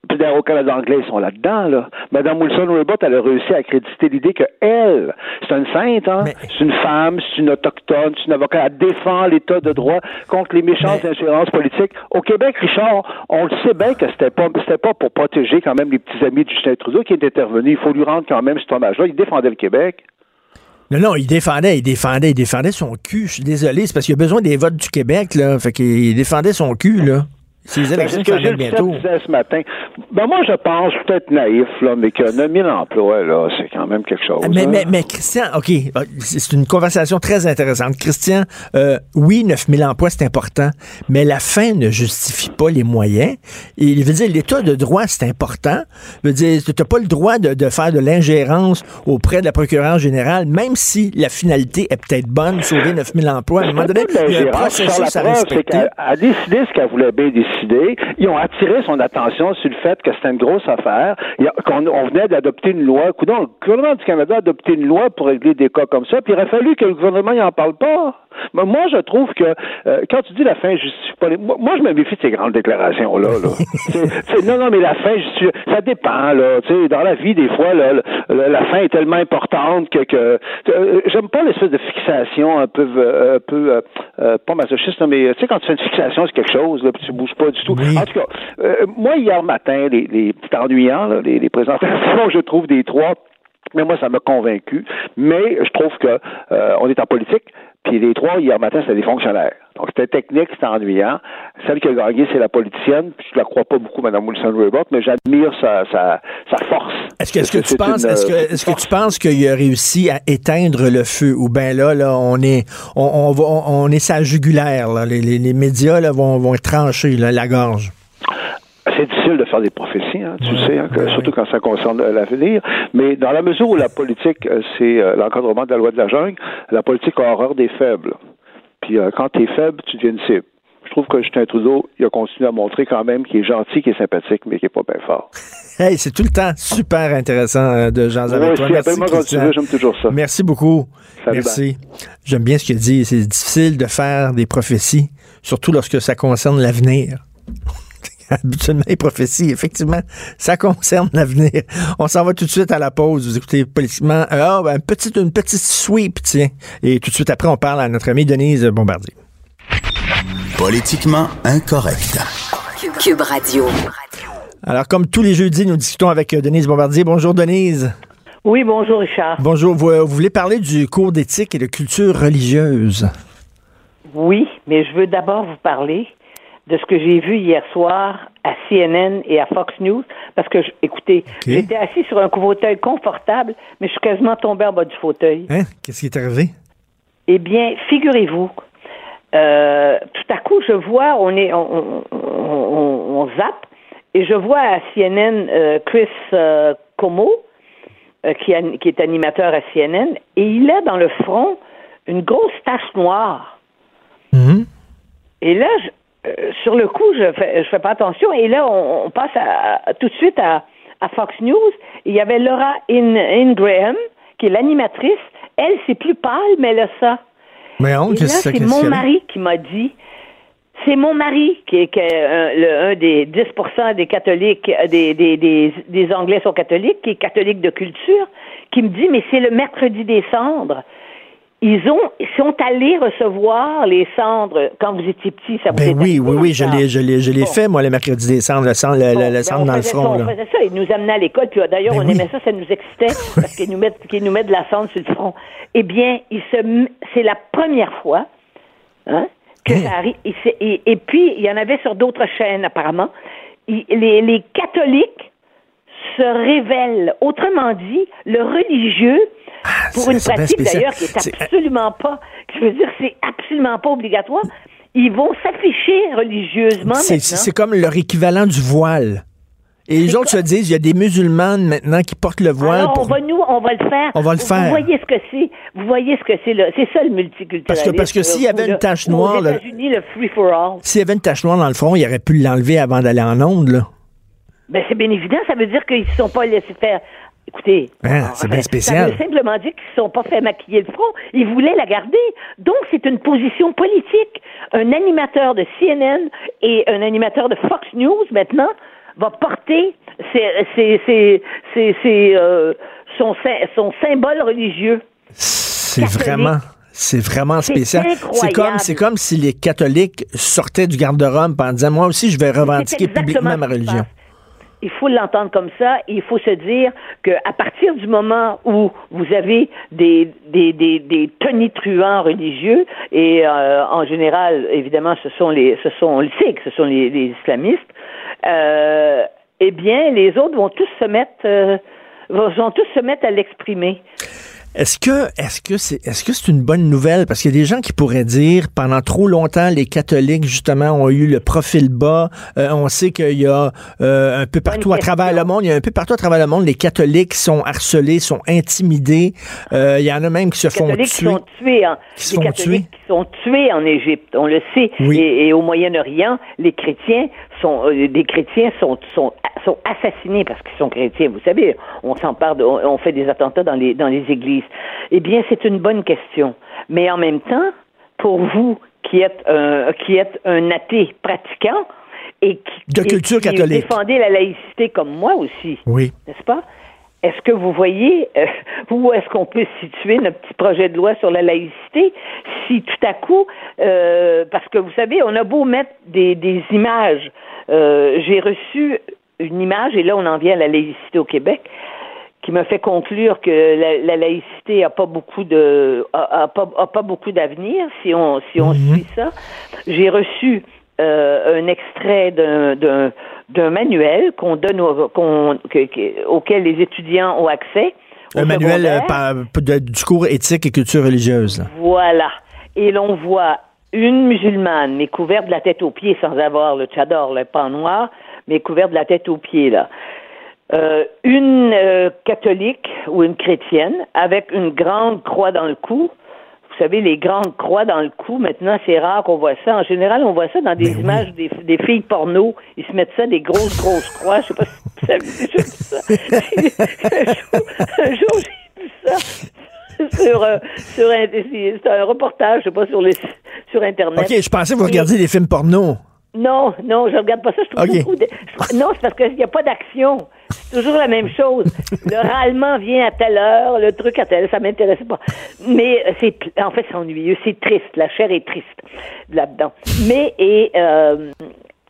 S4: Puis d'ailleurs, au Canada anglais, ils sont là-dedans, là. Madame Wilson Raybould, elle a réussi à accréditer l'idée que elle, c'est une sainte, hein.
S3: Mais-
S4: C'est une femme, c'est une autochtone, c'est une avocate. Elle défend l'état de droit contre les méchantes
S3: Mais-
S4: ingérences politiques. Au Québec, Richard, on le sait bien que c'était pas, c'était pas pour protéger quand même les petits amis de Justin Trudeau qui est intervenu. Il faut lui rendre quand même cet hommage-là. Il défendait le Québec.
S3: Non, non, il défendait, il défendait, il défendait son cul. Je suis désolé, c'est parce qu'il a besoin des votes du Québec, là. Fait qu'il défendait son cul, là. C'est les élections qui s'en bientôt.
S4: Ce matin. Ben moi, je pense, peut-être naïf, là, mais que 9000 emplois, là, c'est quand même quelque chose.
S3: Mais,
S4: hein.
S3: mais, mais Christian, OK, c'est une conversation très intéressante. Christian, euh, oui, 9000 emplois, c'est important, mais la fin ne justifie pas les moyens. Il veut dire, l'état de droit, c'est important. Il veut dire, tu n'as pas le droit de, de faire de l'ingérence auprès de la procureure générale, même si la finalité est peut-être bonne, sauver 9000 emplois. À un moment donné, il y a un processus à respecter.
S4: a décidé ce qu'elle voulait bien décider. Ils ont attiré son attention sur le fait que c'était une grosse affaire, qu'on on venait d'adopter une loi. Coudonc, le gouvernement du Canada a adopté une loi pour régler des cas comme ça, puis il aurait fallu que le gouvernement n'en parle pas. Mais moi, je trouve que euh, quand tu dis la fin justifie pas les... Moi, moi, je me méfie de ces grandes déclarations-là. Là. C'est- c'est- non, non, mais la fin justifie... Ça dépend, là. Dans la vie, des fois, là, la fin est tellement importante que... que euh, J'aime pas l'espèce de fixation un peu... euh, un peu euh, pas masochiste, mais tu sais, quand tu fais une fixation sur quelque chose, là, puis tu bouges pas du tout.
S3: Oui.
S4: En tout cas, euh, moi, hier matin, les, les c'est ennuyant, là, les, les présentations, je trouve, des trois... Mais moi, ça m'a convaincu. Mais je trouve que euh, on est en politique. Puis les trois, hier matin, c'était des fonctionnaires. Donc c'était technique, c'était ennuyant. Celle qui a gagné, c'est la politicienne. Puis je la crois pas beaucoup, Mme Wilson Raybould, mais j'admire sa, sa, sa force.
S3: Est-ce que, est-ce que tu penses, est-ce que,
S4: euh,
S3: est-ce que tu penses qu'il a réussi à éteindre le feu? Ou ben là, là, on est, on, on va, on, on est sa jugulaire, là. Les, les, les médias là, vont, vont trancher là, la gorge.
S4: C'est difficile de faire des prophéties, hein, tu
S3: Ouais,
S4: sais, hein, que-
S3: ouais,
S4: surtout
S3: ouais.
S4: quand ça concerne l'avenir. Mais dans la mesure où la politique, euh, c'est euh, l'encadrement de la loi de la jungle, la politique a horreur des faibles. Puis euh, quand tu es faible, tu deviens une cible. Je trouve que Justin Trudeau, il a continué à montrer quand même qu'il est gentil, qu'il est sympathique, mais qu'il n'est pas bien fort.
S3: Hey, c'est tout le temps super intéressant de Jean avec toi. Merci,
S4: j'aime toujours ça.
S3: Merci beaucoup. Merci. J'aime bien ce qu'il dit. C'est difficile de faire des prophéties, surtout lorsque ça concerne l'avenir. Habituellement les prophéties. Effectivement, ça concerne l'avenir. On s'en va tout de suite à la pause. Vous écoutez politiquement. Euh, ah, ben, une, petite, une petite sweep, tiens. Et tout de suite après, on parle à notre amie Denise Bombardier.
S2: Politiquement incorrect.
S1: Cube Radio.
S3: Alors, comme tous les jeudis, nous discutons avec euh, Denise Bombardier. Bonjour, Denise.
S5: Oui, bonjour, Richard.
S3: Bonjour. Vous, vous voulez parler du cours d'éthique et de culture religieuse?
S5: Oui, mais je veux d'abord vous parler de ce que j'ai vu hier soir à CNN et à Fox News, parce que, écoutez, j'étais assis sur un fauteuil confortable, mais je suis quasiment tombé en bas du fauteuil.
S3: Hein? Qu'est-ce qui est arrivé?
S5: Eh bien, figurez-vous, euh, tout à coup, je vois, on est, on, on, zappe, et je vois à CNN euh, Chris euh, Como, qui, qui, est animateur à CNN, et il a dans le front une grosse tache noire.
S3: Mm-hmm.
S5: Et là, je, euh, sur le coup, je fais, je fais pas attention. Et là, on, passe à, tout de suite à, Fox News. Il y avait Laura Ingraham, qui est l'animatrice. Elle, c'est plus pâle, mais elle a ça.
S3: Mais on,
S5: c'est mon mari qui m'a dit. C'est mon mari qui est, un, des 10% des catholiques, des, des, des, des Anglais sont catholiques, qui est catholique de culture, qui me dit, mais c'est le mercredi des cendres ils ont ils sont allés recevoir les cendres quand vous étiez petit, ça vous
S3: ben oui, oui, oui, je l'ai, je l'ai, je l'ai fait, moi, le mercredi des cendres, le cendre, le, ben, cendre dans le front.
S5: Ça, on faisait ça, ils nous amenaient à l'école, puis d'ailleurs, ben on aimait ça, ça nous excitait, parce qu'ils nous mettent, qu'ils nous mettent de la cendre sur le front. Eh bien, il se, c'est la première fois, hein, que ça arrive. Et, et, puis, il y en avait sur d'autres chaînes, apparemment. les, les catholiques se révèlent. Autrement dit, le religieux ah, pour une pratique d'ailleurs qui est absolument pas, je veux dire, c'est absolument pas obligatoire. Ils vont s'afficher religieusement.
S3: C'est comme leur équivalent du voile. Et les autres se disent, il y a des musulmanes maintenant qui portent le voile.
S5: Alors, on va nous, on va le faire.
S3: On va le faire.
S5: Vous voyez ce que c'est. Vous voyez ce que c'est. C'est ça le multiculturalisme.
S3: Parce que, parce que s'il y avait une tache noire.
S5: Aux États-Unis, le free for all.
S3: S'il y avait une tache noire dans le front, il aurait pu l'enlever avant d'aller en onde, là.
S5: Ben, c'est bien évident. Ça veut dire qu'ils ne sont pas laissés faire. Écoutez,
S3: hein, c'est bien spécial.
S5: Ça veut simplement dire qu'ils ne sont pas fait maquiller le front. Ils voulaient la garder. Donc, c'est une position politique. Un animateur de CNN et un animateur de Fox News, maintenant, va porter euh, son, son symbole religieux.
S3: C'est vraiment... C'est vraiment spécial. C'est comme, c'est comme si les catholiques sortaient du garde-robe en disant, moi aussi, je vais revendiquer publiquement ma religion
S5: il faut l'entendre comme ça. il faut se dire qu'à partir du moment où vous avez des, des, des, des tonitruants religieux, et euh, en général, évidemment, ce sont les, ce sont, on le sait que ce sont les, les islamistes, euh, eh bien, les autres vont tous se mettre, euh, vont tous se mettre à l'exprimer.
S3: Est-ce que est-ce que c'est est-ce que c'est une bonne nouvelle? Parce qu'il y a des gens qui pourraient dire pendant trop longtemps les catholiques justement ont eu le profil bas. Euh, on sait qu'il y a euh, un peu partout à travers le monde, il y a un peu partout à travers le monde les catholiques sont harcelés, sont intimidés. Euh, il y en a même qui se font tuer. Qui
S5: sont tués, hein.
S3: qui les
S5: catholiques qui sont tués en Égypte, on le sait. Et, au Moyen-Orient, les chrétiens sont des chrétiens sont sont sont assassinés parce qu'ils sont chrétiens. Vous savez, on s'empare, on fait des attentats dans les dans les églises. Eh bien, c'est une bonne question. Mais en même temps, pour vous qui êtes un, qui êtes un athée pratiquant et qui,
S3: de culture catholique.
S5: défendez la laïcité comme moi aussi,
S3: oui.
S5: n'est-ce pas? Est-ce que vous voyez euh, où est-ce qu'on peut situer notre petit projet de loi sur la laïcité si tout à coup, euh, parce que vous savez, on a beau mettre des, des images, euh, j'ai reçu une image et là on en vient à la laïcité au Québec qui me fait conclure que la, laïcité a pas beaucoup de a, pas, beaucoup d'avenir si on si on mhm. suit ça. J'ai reçu euh, un extrait d'un manuel qu'on donne auquel les étudiants ont accès.
S3: Un manuel euh, de, du cours éthique et culture religieuse.
S5: Voilà. Et l'on voit une musulmane, mais couverte de la tête aux pieds sans avoir le tchador, le pan noir, mais couverte de la tête aux pieds, là. Euh, une euh, catholique ou une chrétienne avec une grande croix dans le cou, vous savez, les grandes croix dans le cou, maintenant, c'est rare qu'on voit ça. En général, on voit ça dans des images des, des, filles porno. Ils se mettent ça, des grosses, grosses croix. Je sais pas si vous avez déjà vu ça. un jour, un jour j'ai vu ça sur, euh, sur un, c'est un reportage, je sais pas, sur, les, sur Internet.
S3: OK, je pensais que vous regardiez des films porno.
S5: Non, non, je regarde pas ça. Je trouve
S3: Ok.
S5: beaucoup de- Non, c'est parce qu'il n'y a pas d'action. C'est toujours la même chose. Le râlement vient à telle heure, le truc à telle, ça m'intéresse pas. Mais euh, c'est, en fait, c'est ennuyeux, c'est triste. La chair est triste là-dedans. Mais et euh,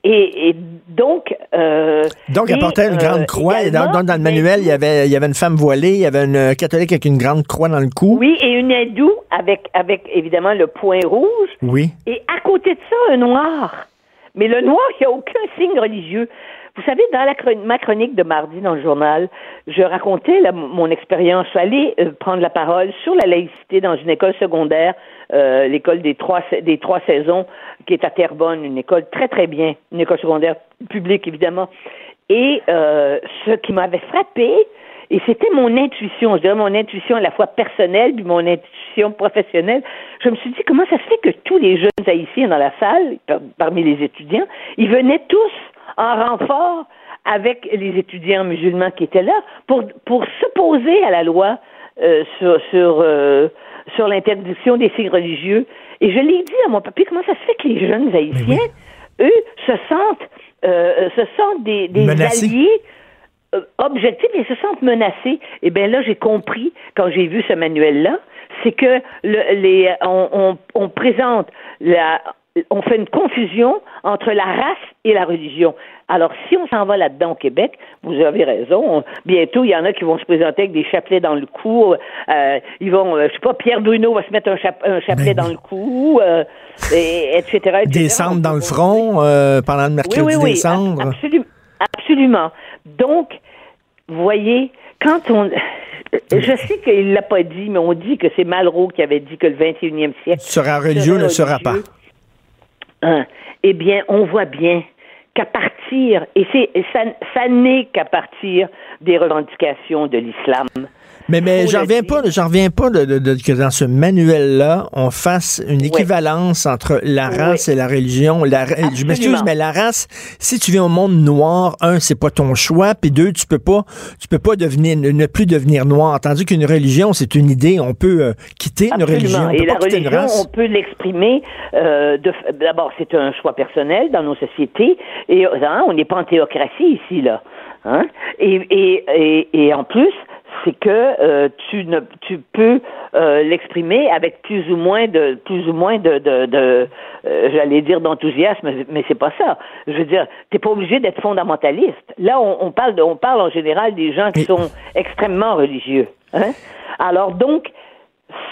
S5: et, et donc. Euh,
S3: Donc, elle portait une grande
S5: euh,
S3: croix. Dans, dans- dans le manuel, il y, avait, il y avait une femme voilée, il y avait une catholique avec une grande croix dans le cou.
S5: Oui, et une hindoue avec avec évidemment le point rouge.
S3: Oui.
S5: Et à côté de ça, un noir. Mais le noir, il n'y a aucun signe religieux. Vous savez, dans la ma chronique de mardi dans le journal, je racontais m- mon expérience. Je suis allée euh, prendre la parole sur la laïcité dans une école secondaire, euh, l'école des trois, des trois saisons, qui est à Terrebonne, une école très, très bien, une école secondaire publique, évidemment. Et euh, ce qui m'avait frappé, et c'était mon intuition, je dirais mon intuition à la fois personnelle puis mon intuition professionnelle. Je me suis dit comment ça se fait que tous les jeunes haïtiens dans la salle, par- parmi les étudiants, ils venaient tous en renfort avec les étudiants musulmans qui étaient là pour pour s'opposer à la loi euh, sur sur euh, sur l'interdiction des signes religieux. Et je l'ai dit à mon papier, comment ça se fait que les jeunes haïtiens, eux, se sentent euh, se sentent des, des alliés objectifs et se sentent menacés. Et bien là, j'ai compris quand j'ai vu ce manuel-là, c'est que le, les, on, on, on présente la, on fait une confusion entre la race et la religion. Alors, si on s'en va là-dedans au Québec, vous avez raison. on- bientôt, il y en a qui vont se présenter avec des chapelets dans le cou. euh, ils vont, euh, je sais pas, Pierre Bruno va se mettre un, un chapelet
S3: Ben
S5: dans le cou, euh, et, etc., etc.
S3: Des cendres dans le front euh, pendant le mercredi
S5: oui, oui, oui,
S3: des cendres.
S5: ab- absolu- absolument. Donc, vous voyez, quand on... Je sais qu'il l'a pas dit, mais on dit que c'est Malraux qui avait dit que le 21e siècle...
S3: Sera religieux, ne sera pas.
S5: Hein, eh bien, on voit bien qu'à partir, et c'est ça, ça n'est qu'à partir des revendications de l'islam.
S3: Mais, mais j'en reviens pas, j'en reviens pas de, de- de- que dans ce manuel-là, on fasse une équivalence entre la race et la religion. La, je m'excuse, mais la race, si tu viens au monde noir, un, c'est pas ton choix, puis deux, tu peux pas, tu peux pas devenir, ne plus devenir noir. Tandis qu'une religion, c'est une idée. On peut euh, quitter une religion, on
S5: Et la religion,
S3: race.
S5: on peut l'exprimer. Euh, D'abord, c'est un choix personnel dans nos sociétés. Et hein, on n'est pas en théocratie ici, là. Hein? Et, et, et, et en plus, c'est que euh, tu ne tu peux euh, l'exprimer avec plus ou moins de plus ou moins de, de, de euh, j'allais dire d'enthousiasme, mais c'est pas ça. Je veux dire, t'es pas obligé d'être fondamentaliste. Là, on, on parle de, on parle en général des gens qui sont extrêmement religieux. Hein? Alors donc,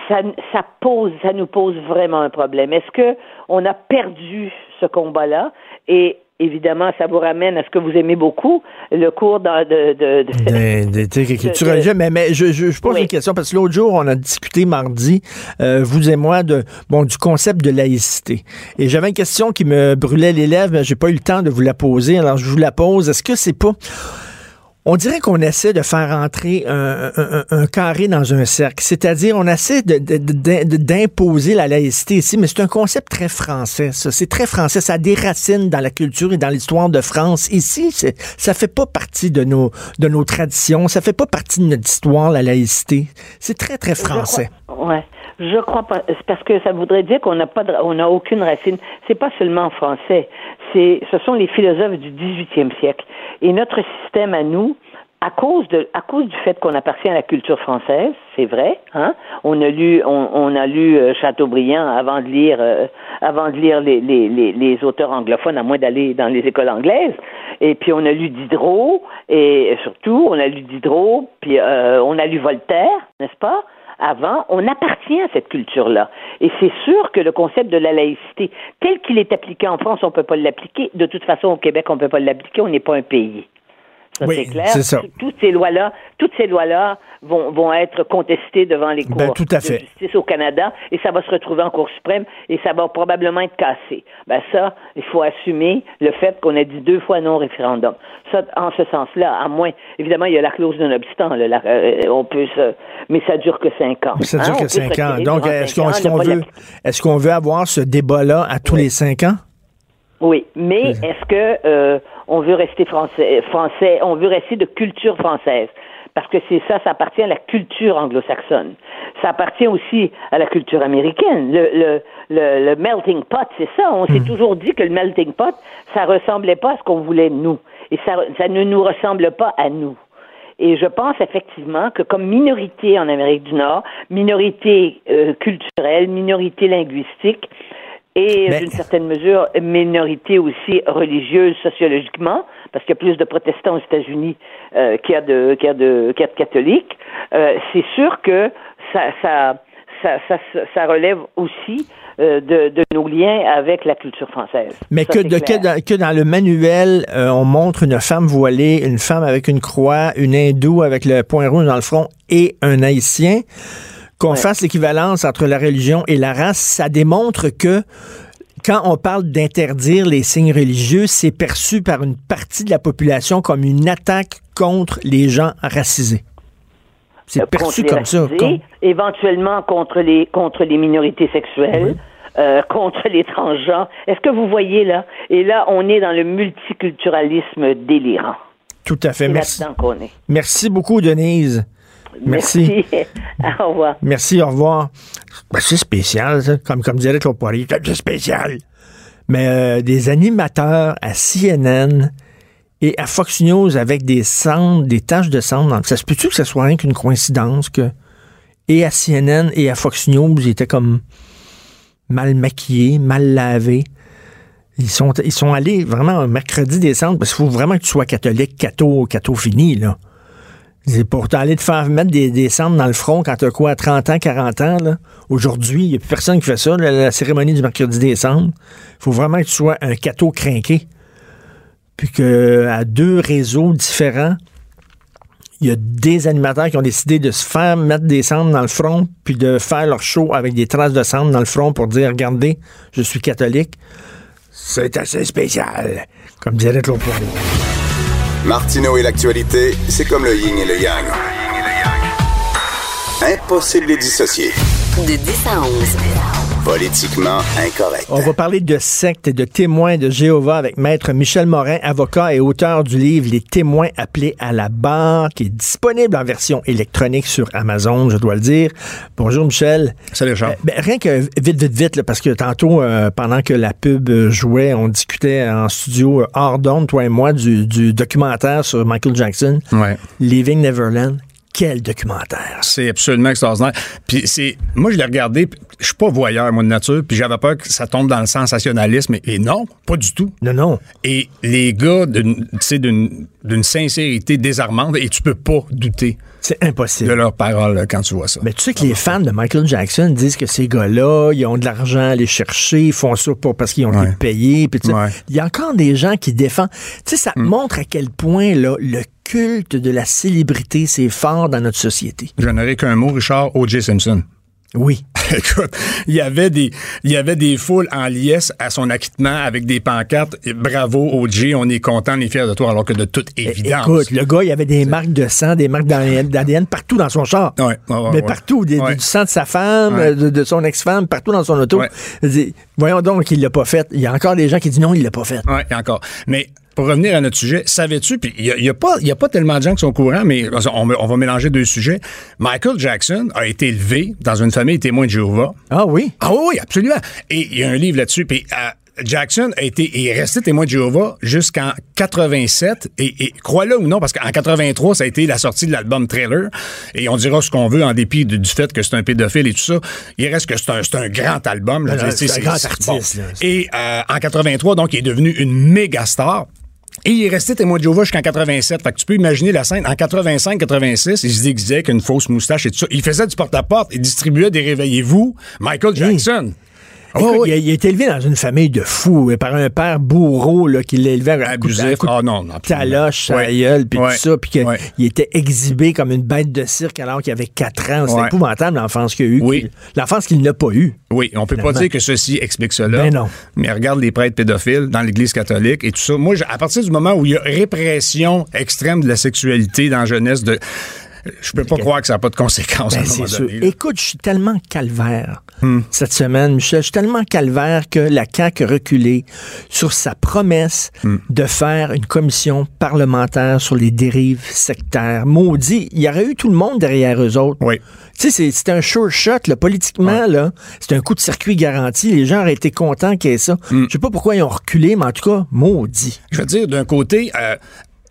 S5: ça, ça pose, ça nous pose vraiment un problème. Est-ce que on a perdu ce combat-là? Et évidemment, ça vous ramène à ce que vous aimez beaucoup, le cours de, de, de, de-.
S3: Mais, mais je, je, je pose
S5: Oui.
S3: une question parce que l'autre jour, on a discuté mardi, euh, vous et moi, de bon du concept de laïcité. Et j'avais une question qui me brûlait les lèvres, mais j'ai pas eu le temps de vous la poser. Alors je vous la pose. Est-ce que c'est pas on dirait qu'on essaie de faire entrer un, un- un carré dans un cercle. C'est-à-dire, on essaie de- de- de- de- d'imposer la laïcité ici, mais c'est un concept très français, ça. C'est très français. Ça a des racines dans la culture et dans l'histoire de France. Ici, ça fait pas partie de nos, de nos traditions. Ça fait pas partie de notre histoire, la laïcité. C'est très, très français.
S5: Je crois, ouais. Je crois pas. C'est parce que ça voudrait dire qu'on n'a pas, de- on n'a aucune racine. C'est pas seulement en français. C'est, ce sont les philosophes du 18e siècle. Et notre système à nous, à cause de, à cause du fait qu'on appartient à la culture française, c'est vrai. Hein? On a lu, on, a lu euh, Chateaubriand avant de lire, euh, avant de lire les, les, les, les auteurs anglophones, à moins d'aller dans les écoles anglaises. Et puis on a lu Diderot, et surtout on a lu Diderot, puis euh, on a lu Voltaire, n'est-ce pas? Avant, on appartient à cette culture-là. Et c'est sûr que le concept de la laïcité, tel qu'il est appliqué en France, on ne peut pas l'appliquer. De toute façon, au Québec, on ne peut pas l'appliquer, on n'est pas un pays. Ça,
S3: Oui,
S5: c'est clair.
S3: ça.
S5: Tout- Toutes ces lois-là, toutes ces lois-là vont, vont être contestées devant les cours
S3: Ben, tout à
S5: de justice au Canada et ça va se retrouver en Cour suprême et ça va probablement être cassé. Ben ça, il faut assumer le fait qu'on a dit deux fois non au référendum. Ça, en ce sens-là, à moins, évidemment, il y a la clause d'un obstant. là, la- euh, on peut se, mais ça dure que cinq ans.
S3: Ça
S5: Hein,
S3: dure
S5: on
S3: que cinq ans. Donc, est-ce qu'on veut, est-ce qu'on veut avoir ce débat-là à tous les cinq ans?
S5: Oui, mais est-ce que euh, on veut rester français, français, on veut rester de culture française parce que c'est ça, ça appartient à la culture anglo-saxonne. Ça appartient aussi à la culture américaine. Le, le, le, le melting pot, c'est ça. On s'est toujours dit que le melting pot, ça ressemblait pas à ce qu'on voulait nous, et ça, ça ne nous ressemble pas à nous. Et je pense effectivement que comme minorité en Amérique du Nord, minorité euh, culturelle, minorité linguistique, et
S3: Mais-
S5: d'une certaine mesure, minorité aussi religieuse sociologiquement, parce qu'il y a plus de protestants aux États-Unis euh, qu'il y a de qu'il y a de, qu'il y a de catholiques. Euh, c'est sûr que ça ça ça, ça, ça relève aussi euh, de, de nos liens avec la culture française.
S3: Mais
S5: Ça,
S3: que, de, dans, que dans le manuel, euh, on montre une femme voilée, une femme avec une croix, une hindoue avec le point rouge dans le front et un haïtien, qu'on
S5: Ouais.
S3: fasse l'équivalence entre la religion et la race, ça démontre que quand on parle d'interdire les signes religieux, c'est perçu par une partie de la population comme une attaque contre les gens racisés. C'est
S5: Euh,
S3: perçu comme ça.
S5: racisés,
S3: comme-
S5: éventuellement contre les contre les minorités sexuelles, euh, contre les transgenres. Est-ce que vous voyez là? Et là, on est dans le multiculturalisme délirant.
S3: Tout à fait. Merci.
S5: est.
S3: Merci beaucoup, Denise. Merci.
S5: Au revoir.
S3: Merci, au revoir. Ben, c'est spécial, ça. Comme, comme dirait Claude Poirier, c'est spécial. Mais euh, des animateurs à CNN et à Fox News avec des cendres, des taches de cendres. Ça se peut-tu que ce soit rien qu'une coïncidence que et à CNN et à Fox News, ils étaient comme mal maquillés, mal lavés. Ils sont, ils sont allés vraiment un mercredi des cendres parce qu'il faut vraiment que tu sois catholique, catho, catho fini, là. C'est pour t'aller te faire mettre des, cendres dans le front quand t'as quoi, 30 ans, 40 ans, là. Aujourd'hui, il n'y a plus personne qui fait ça, la, cérémonie du mercredi des cendres. Il faut vraiment que tu sois un cateau crinqué. Puis que à deux réseaux différents, il y a des animateurs qui ont décidé de se faire mettre des cendres dans le front, puis de faire leur show avec des traces de cendres dans le front pour dire, regardez, je suis catholique. C'est assez spécial, comme dirait Poirier.
S2: Martineau et l'actualité, c'est comme le yin et le yang. Impossible de les dissocier.
S1: De 10 à 11.
S2: Politiquement incorrect.
S3: On va parler de sectes et de témoins de Jéhovah avec Maître Michel Morin, avocat et auteur du livre Les témoins appelés à la barre, qui est disponible en version électronique sur Amazon, je dois le dire. Bonjour Michel.
S6: Salut Charles.
S3: Euh, ben, rien que vite, vite, vite, là, parce que tantôt, euh, pendant que la pub euh, jouait, on discutait en studio euh, hors d'onde, toi et moi, du, du documentaire sur Michael Jackson,
S6: Ouais.
S3: Leaving Neverland. Quel documentaire!
S6: C'est absolument extraordinaire. Puis c'est, moi je l'ai regardé, je suis pas voyeur moi de nature, puis j'avais peur que ça tombe dans le sensationnalisme, et, et non, pas du tout.
S3: Non, non.
S6: Et les gars, d'une, tu sais, d'une, d'une sincérité désarmante, et tu peux pas douter
S3: C'est
S6: de
S3: impossible.
S6: leurs paroles quand tu vois ça.
S3: Mais tu sais que les fans de Michael Jackson disent que ces gars-là, ils ont de l'argent à aller chercher, ils font ça pas parce qu'ils ont
S6: Ouais.
S3: été payés. puis tu sais,
S6: Ouais.
S3: Il y a encore des gens qui défendent. Tu sais, ça
S6: Hmm.
S3: montre à quel point là, le culte de la célébrité, c'est fort dans notre société.
S6: Je n'aurai qu'un mot, Richard, O.J. Simpson.
S3: Oui.
S6: Écoute, il y avait des, il y avait des foules en liesse à son acquittement avec des pancartes. Bravo, OJ, on est content, on est fiers de toi, alors que de toute évidence.
S3: Écoute, le gars, il avait des marques de sang, des marques d'ADN partout dans son char.
S6: Ouais, ouais,
S3: Mais
S6: ouais.
S3: partout, des- du sang de sa femme, euh, de, de son ex-femme, partout dans son auto. Voyons donc qu'il l'a pas fait. Il y a encore des gens qui disent non, il l'a pas fait.
S6: Oui, encore. Mais pour revenir à notre sujet, savais-tu, puis il n'y a, y a pas il y a pas tellement de gens qui sont au courant, mais on, on va mélanger deux sujets. Michael Jackson a été élevé dans une famille témoin de Jéhovah.
S3: Ah oui?
S6: Ah oui, oui, absolument. Et il y a un livre là-dessus. Puis euh, Jackson a été est resté témoin de Jéhovah jusqu'en 87. Et, et crois-le ou non, parce qu'en 83, ça a été la sortie de l'album Trailer. Et on dira ce qu'on veut en dépit du, du fait que c'est un pédophile et tout ça. Il reste que c'est un, c'est un grand album. là. Sais,
S3: c'est un grand artiste, là.
S6: Et euh, en 83, donc, il est devenu une méga star. Et il est resté témoin de Jéhovah jusqu'en 87. Fait que tu peux imaginer la scène. En 85-86, il se déguisait avec une fausse moustache et tout ça. Il faisait du porte-à-porte. Il distribuait des Réveillez-vous. Michael Jackson.
S3: Écoute,
S6: Oh, oui.
S3: il, a, il a été élevé dans une famille de fous, euh, par un père bourreau là, qui de- à
S6: Abusif. Ah non, non,
S3: taloche, sa
S6: Ouais.
S3: gueule, puis
S6: Ouais.
S3: tout ça, puis qu'il
S6: Ouais.
S3: était exhibé comme une bête de cirque alors qu'il avait 4 ans. C'est épouvantable l'enfance qu'il a eu.
S6: Oui.
S3: L'enfance qu'il n'a pas eue.
S6: Oui, on peut pas dire que ceci explique cela.
S3: Ben non.
S6: Mais regarde les prêtres pédophiles dans l'Église catholique et tout ça. Moi, à partir du moment où il y a répression extrême de la sexualité dans la jeunesse, de, je peux pas croire que ça n'a pas de conséquences à
S3: Ben,
S6: un
S3: c'est
S6: moment
S3: sûr.
S6: donné.
S3: Écoute, je suis tellement calvaire
S6: Hmm.
S3: cette semaine, Michel. Je suis tellement calvaire que la CAQ a reculé sur sa promesse
S6: Hmm.
S3: de faire une commission parlementaire sur les dérives sectaires. Maudit, il y aurait eu tout le monde derrière eux autres.
S6: Oui.
S3: Tu sais, c'est- un sure shot, là, politiquement, là. C'est un coup de circuit garanti. Les gens auraient été contents qu'il y ait ça.
S6: Hmm.
S3: Je sais pas pourquoi ils ont reculé, mais en tout cas, maudit.
S6: Je veux dire, d'un côté, euh,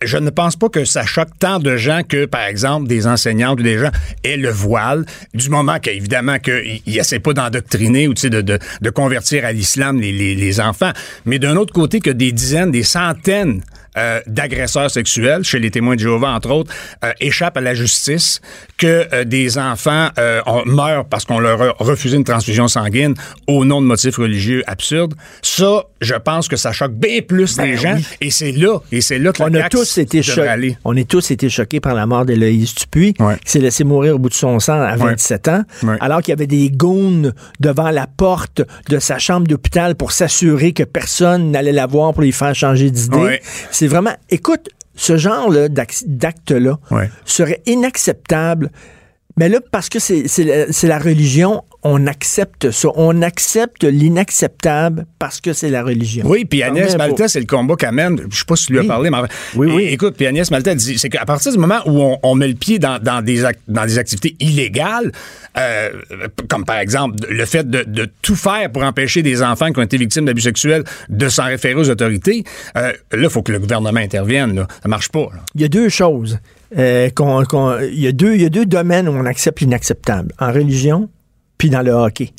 S6: je ne pense pas que ça choque tant de gens que, par exemple, des enseignantes ou des gens aient le voile, du moment qu'évidemment qu'ils n'essaient pas d'endoctriner ou de, de, de convertir à l'islam les, les enfants. Mais d'un autre côté, que des dizaines, des centaines euh, d'agresseurs sexuels, chez les témoins de Jéhovah, entre autres, euh, échappent à la justice, que euh, des enfants euh, meurent parce qu'on leur a refusé une transfusion sanguine au nom de motifs religieux absurdes. Ça, je pense que ça choque bien plus les gens. Et c'est là, et c'est là que
S3: Ben On
S6: la
S3: a tous été choqués. On est tous été choqués par la mort d'Éloïse Dupuis,
S6: Ouais.
S3: qui s'est laissé mourir au bout de son sang à 27 ans,
S6: Ouais.
S3: alors qu'il y avait des goons devant la porte de sa chambre d'hôpital pour s'assurer que personne n'allait la voir pour lui faire changer d'idée. C'est vraiment, écoute, ce genre là, d'ac- d'acte-là
S6: Ouais.
S3: serait inacceptable. Mais là, parce que c'est c'est la, la religion, on accepte ça. On accepte l'inacceptable parce que c'est la religion.
S6: Oui, puis Agnès
S3: Pardon,
S6: Maltais, c'est le combat qu'elle mène. Je sais pas si tu lui as
S3: Oui.
S6: parlé, mais
S3: Oui, oui.
S6: é- Écoute, puis Agnès Maltais dit, c'est qu'à partir du moment où on, on met le pied dans, dans des, ac- dans des activités illégales, euh, comme par exemple le fait de, de tout faire pour empêcher des enfants qui ont été victimes d'abus sexuels de s'en référer aux autorités, euh, là, il faut que le gouvernement intervienne. Là. Ça marche pas. là.
S3: Il y a deux choses. Euh, qu'on- qu'on- il, y a deux, il y a deux domaines où on accepte l'inacceptable. En religion, puis dans le hockey.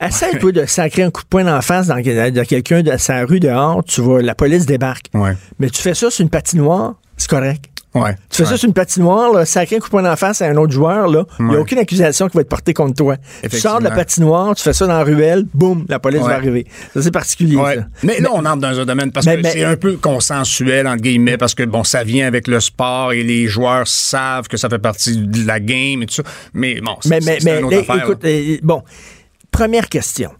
S3: Essaye, toi, de sacrer un coup de poing dans la face dans, de quelqu'un de sa rue dehors, tu vois, la police débarque.
S6: Ouais.
S3: Mais tu fais ça sur une patinoire, c'est correct.
S6: Ouais.
S3: Tu fais ça sur une patinoire, là, sacrer un coup la face à un autre joueur, il n'y
S6: Ouais.
S3: a aucune accusation qui va être portée contre toi. Tu sors de la patinoire, tu fais ça dans la ruelle, boum, la police va arriver. Ça, c'est particulier, ça.
S6: Mais, là, on entre dans un domaine parce
S3: mais-
S6: que c'est un peu consensuel, entre guillemets, parce que, bon, ça vient avec le sport et les joueurs savent que ça fait partie de la game et tout ça. Mais bon, c'est une autre
S3: là,
S6: affaire.
S3: écoute,
S6: là.
S3: euh, bon, première question.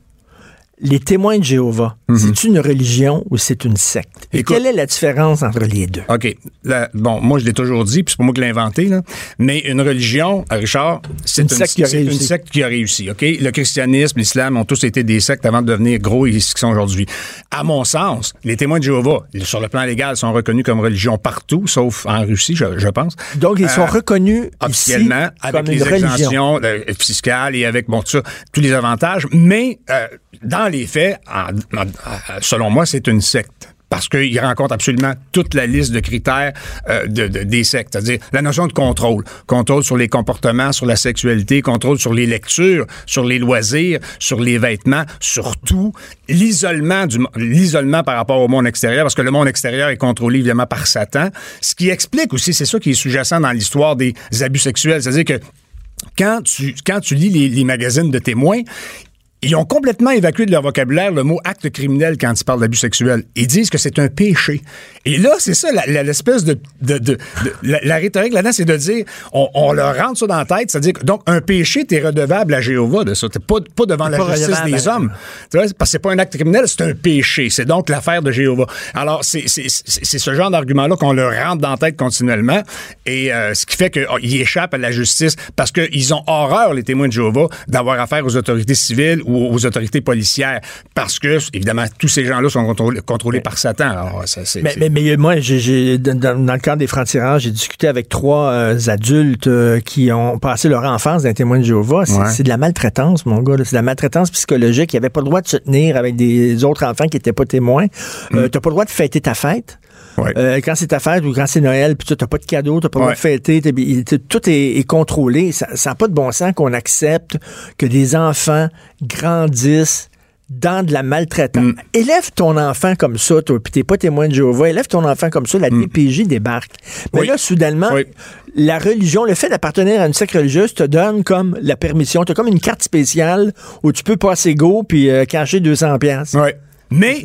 S3: Les témoins de Jéhovah, c'est une religion ou c'est une secte? Et
S6: Mhm. Écoute-
S3: quelle est la différence entre les deux?
S6: OK. La- bon, moi, je l'ai toujours dit, puis c'est pas moi qui l'ai inventé, là. Mais une religion, Richard, c'est
S3: Une
S6: une,
S3: secte qui a
S6: une secte qui a réussi. OK? Le christianisme, l'islam ont tous été des sectes avant de devenir gros et ce qu'ils sont aujourd'hui. À mon sens, les témoins de Jéhovah, sur le plan légal, sont reconnus comme religion partout, sauf en Russie, je, je pense.
S3: Donc, ils sont
S6: Euh,
S3: reconnus
S6: officiellement
S3: ici
S6: avec
S3: comme
S6: les
S3: une
S6: exemptions euh, fiscales et avec bon tout ça, tous les avantages. Mais euh, dans les faits, selon moi, c'est une secte. Parce qu'il rencontre absolument toute la liste de critères euh, de, de- des sectes. C'est-à-dire la notion de contrôle. Contrôle sur les comportements, sur la sexualité, contrôle sur les lectures, sur les loisirs, sur les vêtements, sur tout. L'isolement l'isolement par rapport au monde extérieur, parce que le monde extérieur est contrôlé évidemment par Satan. Ce qui explique aussi, c'est ça qui est sous-jacent dans l'histoire des abus sexuels. C'est-à-dire que quand tu, quand tu lis les magazines de témoins, ils ont complètement évacué de leur vocabulaire le mot acte criminel quand ils parlent d'abus sexuels. Ils disent que c'est un péché. Et là, c'est ça, l'espèce de, de, de- de- la, la rhétorique là-dedans, c'est de dire, on, on leur rentre ça dans la tête, c'est-à-dire que, donc, un péché, t'es redevable à Jéhovah de ça. T'es pas, pas devant la
S3: pas
S6: justice des
S3: à-
S6: hommes. Tu vois, parce que c'est pas un acte criminel, c'est un péché. C'est donc l'affaire de Jéhovah. Alors, c'est ce genre d'argument-là qu'on leur rentre dans la tête continuellement. Et euh, ce qui fait qu'ils échappent à la justice parce qu'ils ont horreur, les témoins de Jéhovah, d'avoir affaire aux autorités civiles ou aux autorités policières. Parce que, évidemment, tous ces gens-là sont contrôlés, contrôlés par Satan. Alors, ça, c'est.
S3: Mais, mais, mais moi, dans, dans- dans le cadre des francs-tireurs, j'ai discuté avec trois euh, adultes euh, qui ont passé leur enfance d'un témoin de Jéhovah. C'est,
S6: Ouais.
S3: de la maltraitance, mon gars. C'est de la maltraitance psychologique. Ils n'avaient pas le droit de se tenir avec des autres enfants qui n'étaient pas témoins. Euh, t'as pas le droit de fêter ta fête.
S6: Mm. Ouais.
S3: Euh, quand c'est ta fête ou quand c'est Noël, puis tu n'as pas de cadeau, tu pas droit
S6: Ouais.
S3: de fêter, t'es- il- t'es- tout est, est contrôlé. Ça n'a pas de bon sens qu'on accepte que des enfants grandissent dans de la maltraitance.
S6: Mm.
S3: Élève ton enfant comme ça, toi, puis t'es pas témoin de Jéhovah, élève ton enfant comme ça, la DPJ débarque. Mais
S6: Mm. Oui.
S3: là, soudainement,
S6: Oui.
S3: la religion, le fait d'appartenir à une secte religieuse te donne comme la permission, t'as comme une carte spéciale où tu peux passer go puis euh, cacher 200 pièces.
S6: Ouais. Mais,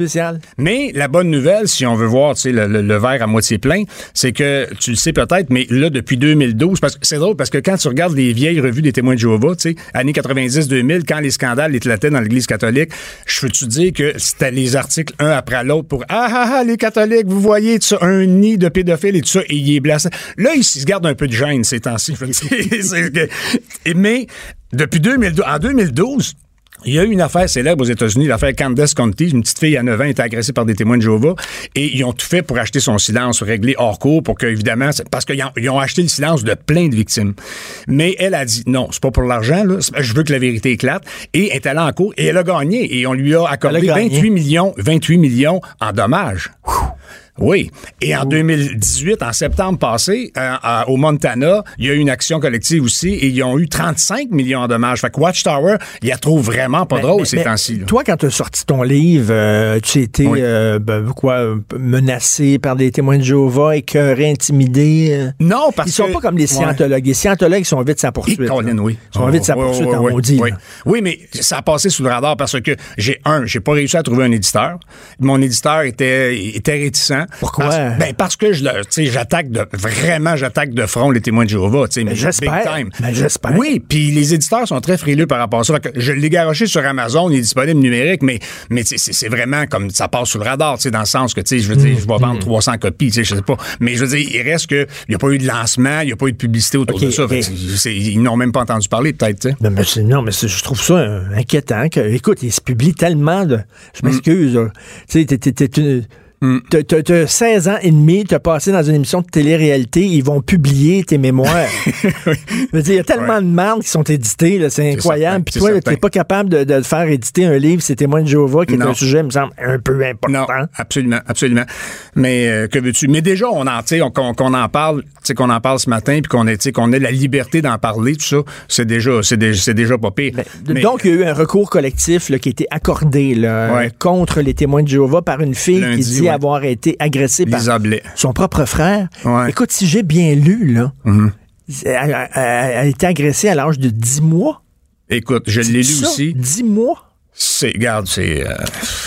S6: mais la bonne nouvelle, si on veut voir tu sais, le, le- le verre à moitié plein, c'est que tu le sais peut-être, mais là, depuis 2012, parce que c'est drôle parce que quand tu regardes les vieilles revues des témoins de Jéhovah, tu sais, années 90-2000, quand les scandales éclataient dans l'Église catholique, je veux te dire que c'était les articles un après l'autre pour Ah ah ah, les catholiques, vous voyez, ça, un nid de pédophiles et tout ça, et il est blasé. Là, ils se gardent un peu de gêne ces temps-ci. mais depuis 2012, en 2012, il y a eu une affaire célèbre aux États-Unis, l'affaire Candace Conti. Une petite fille à 9 ans était agressée par des témoins de Jéhovah et ils ont tout fait pour acheter son silence, régler hors cours pour que, évidemment, parce qu'ils ont, acheté le silence de plein de victimes. Mais elle a dit non, c'est pas pour l'argent, là. Je veux que la vérité éclate. Et elle est allée en cours et elle a gagné et on lui a accordé
S3: Elle a gagné.
S6: 28 millions, 28 millions en dommages. Oui. Et en 2018, en septembre passé, euh, au Montana, il y a eu une action collective aussi et ils ont eu 35 millions en dommages. Fait que Watchtower, il la trouve vraiment pas
S3: Mais-
S6: drôle
S3: mais-
S6: ces temps-ci.
S3: Toi, quand tu as sorti ton livre, euh, tu étais
S6: Oui.
S3: euh, ben, quoi, menacé par des témoins de Jéhovah, écœuré, intimidé.
S6: Non, parce
S3: Ils sont
S6: que-
S3: pas comme les
S6: Ouais.
S3: scientologues. Les scientologues, ils sont vite sa poursuite.
S6: Colin,
S3: là.
S6: oui.
S3: Ils sont vite sa poursuite
S6: oui,
S3: en maudit.
S6: Oui. mais ça a passé sous le radar parce que j'ai un, j'ai pas réussi à trouver un éditeur. Mon éditeur était, était réticent.
S3: Pourquoi?
S6: Parce, ben parce que je j'attaque de vraiment, j'attaque de front les témoins de Jéhovah. Tu sais, mais
S3: Ben, j'espère. Ben, j'espère.
S6: Oui, puis les éditeurs sont très frileux par rapport à ça. Fait que je l'ai garoché sur Amazon, il est disponible numérique, mais mais c'est c'est vraiment comme ça passe sous le radar, tu sais, dans le sens que tu sais, je veux dire, je vais vendre 300 copies, tu sais, je sais pas. Mais je veux dire, il reste que il y a pas eu de lancement, il y a pas eu de publicité autour de ça. Ils n'ont même pas entendu parler, peut-être.
S3: Ben, non, mais je trouve ça euh, inquiétant. Que, écoute, il se publie tellement de. Je m'excuse. là. Tu sais, t'es une- t'as- t'as 16 ans et demi, t'as passé dans une émission de télé-réalité, ils vont publier tes mémoires. Il y a tellement
S6: Ouais.
S3: de marques qui sont éditées, là, c'est incroyable. Puis toi, t'es pas capable de, de faire éditer un livre, c'est Témoin de Jéhovah, qui est
S6: Non.
S3: un sujet, me semble, un peu important.
S6: Non, absolument, absolument. Mais euh, que veux-tu? Mais déjà, on en, qu'on qu'on en parle, qu'on en parle ce matin, puis qu'on ait, qu'on ait la liberté d'en parler, tout ça, c'est déjà, c'est déjà, pas pire. Mais-
S3: Donc, il y a eu un recours collectif là, qui a été accordé là,
S6: Ouais.
S3: contre les témoins de Jéhovah par une fille
S6: Lundi,
S3: qui dit
S6: ouais.
S3: Avoir été agressée par son propre frère.
S6: Ouais.
S3: Écoute, si j'ai bien lu, là, elle, elle- elle a été agressée à l'âge de 10 mois.
S6: Écoute, je l'ai lu
S3: Ça,
S6: aussi.
S3: 10 mois?
S6: C'est, regarde, c'est, euh,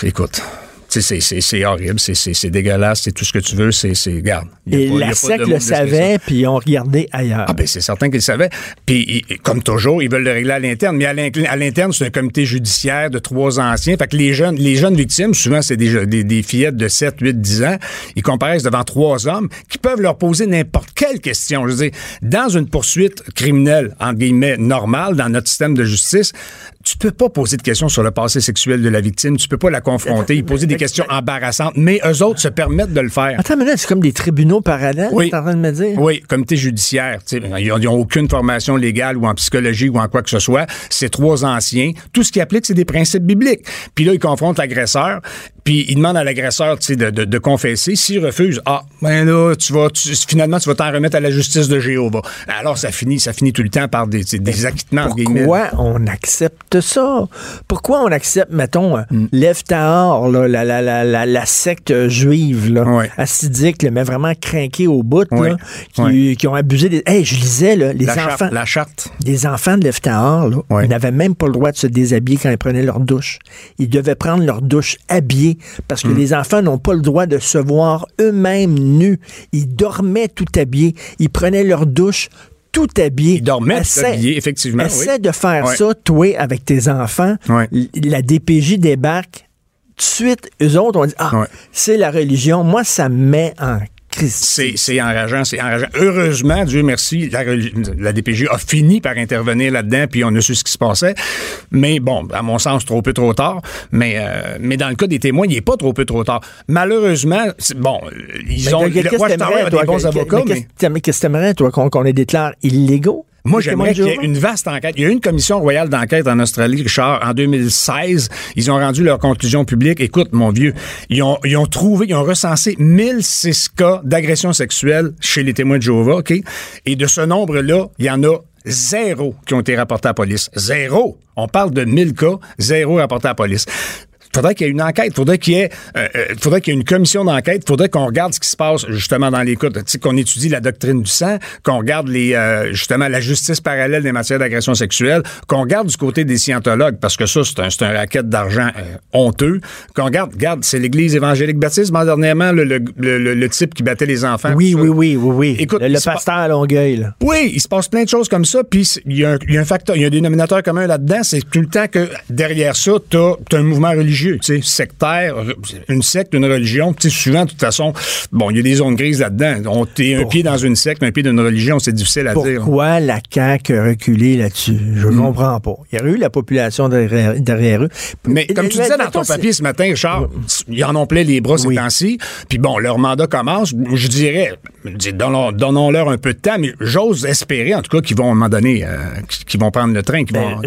S6: écoute. C'est, c'est, c'est horrible, c'est, c'est, c'est dégueulasse, c'est tout ce que tu veux, c'est, c'est garde.
S3: Et
S6: pas-
S3: la SEC le savait, puis ils ont regardé ailleurs.
S6: Ah ben c'est certain qu'ils le savaient. Puis comme toujours, ils veulent le régler à l'interne. Mais à l'in- à l'interne, c'est un comité judiciaire de trois anciens. Fait que les jeunes, les jeunes victimes, souvent c'est des, des, des fillettes de 7, 8, 10 ans, ils comparaissent devant trois hommes qui peuvent leur poser n'importe quelle question. Je veux dire, dans une poursuite criminelle, entre guillemets, normale, dans notre système de justice, tu peux pas poser de questions sur le passé sexuel de la victime. Tu peux pas la confronter, y poser des questions embarrassantes. Mais eux autres se permettent de le faire.
S3: Attends, mais là, c'est comme des tribunaux parallèles,
S6: Oui.
S3: t'es en train de me dire?
S6: Oui, comité judiciaire. Ils n'ont aucune formation légale ou en psychologie ou en quoi que ce soit. C'est trois anciens. Tout ce qui applique, c'est des principes bibliques. Puis là, ils confrontent l'agresseur. Puis ils demandent à l'agresseur de, de, de confesser. S'il refuse, ah, ben là, tu vas, tu- finalement, tu vas t'en remettre à la justice de Jéhovah. Alors, ça finit, ça finit tout le temps par des, des acquittements.
S3: Pourquoi on accepte ça? Pourquoi on accepte, mettons, euh, l'Eftahar, là, la, la, la, la, la secte euh, juive, là, là, mais vraiment craquée au bout, là, qui, ont abusé des... Hey, je lisais, là, les
S6: la,
S3: enfants...
S6: charte, la charte.
S3: des enfants de
S6: Ouais.
S3: ils n'avaient même pas le droit de se déshabiller quand ils prenaient leur douche. Ils devaient prendre leur douche habillés parce que les enfants n'ont pas le droit de se voir eux-mêmes nus. Ils dormaient tout habillés. Ils prenaient leur douche tout habillés.
S6: Ils dormaient tout habillés, effectivement,
S3: Essaie
S6: oui.
S3: de faire
S6: Ouais.
S3: ça, toi, avec tes enfants.
S6: Ouais.
S3: La DPJ débarque. Tout de suite, eux autres, on dit, ah,
S6: Ouais.
S3: c'est la religion. Moi, ça me met en
S6: C'est, enrageant, c'est enrageant. Heureusement, Dieu merci, la, la DPJ a fini par intervenir là-dedans, puis on a su ce qui se passait. Mais bon, à mon sens, trop peu trop tard. Mais, euh, mais dans le cas des témoins, il n'est pas trop peu trop tard. Malheureusement, bon, ils
S3: Mais
S6: ont...
S3: qu'est-ce que t'aimerais, toi,
S6: des bons
S3: que-
S6: avocats,
S3: mais
S6: mais...
S3: qu'est-ce que- Qu'est-ce que t'aimerais, toi, qu'on qu'on les déclare illégaux?
S6: Moi, j'aimerais qu'il y ait une vaste enquête. Il y a eu une commission royale d'enquête en Australie, Richard, en 2016. Ils ont rendu leur conclusion publique. Écoute, mon vieux, ils ont, ils ont trouvé, ils ont recensé 1006 cas d'agression sexuelle chez les témoins de Jéhovah, OK? Et de ce nombre-là, il y en a zéro qui ont été rapportés à la police. Zéro! On parle de 1000 cas, zéro rapporté à la police. Faudrait qu'il y ait une enquête, faudrait qu'il y ait, euh, euh, faudrait qu'il y ait une commission d'enquête, faudrait qu'on regarde ce qui se passe justement dans les cas, qu'on étudie la doctrine du sang, qu'on regarde les, euh, justement la justice parallèle des matières d'agression sexuelle, qu'on regarde du côté des scientologues, parce que ça, c'est un, c'est un racket d'argent euh, honteux, qu'on regarde, regarde, c'est l'Église évangélique baptiste, mais dernièrement, le, le, le- le type qui battait les enfants.
S3: Oui, oui, oui, oui, oui.
S6: Écoute,
S3: le, pasteur à Longueuil, là.
S6: Oui, il se passe plein de choses comme ça, puis c'est- il y, a un- il y a un facteur, il y a un dénominateur commun là-dedans, c'est tout le temps que derrière ça, t'as as un mouvement religieux, tu sais, sectaire, une secte, une religion, tu sais, souvent, de toute façon, bon, il y a des zones grises là-dedans. On t'es un pied dans une secte, un pied dans une religion, c'est difficile à dire.
S3: Pourquoi la CAQ a reculé là-dessus? Je
S6: Hmm.
S3: comprends pas. Il y aurait eu la population derrière, derrière eux.
S6: Mais comme tu disais dans ton papier ce matin, Richard, ils en ont plein les bras ces
S3: Oui.
S6: temps-ci. Puis bon, leur mandat commence. Je dirais, donnons- donnons-leur un peu de temps, mais j'ose espérer, en tout cas, qu'ils vont à un moment donné, euh, qu'ils vont prendre le train. qu'ils
S3: Ben,
S6: vont-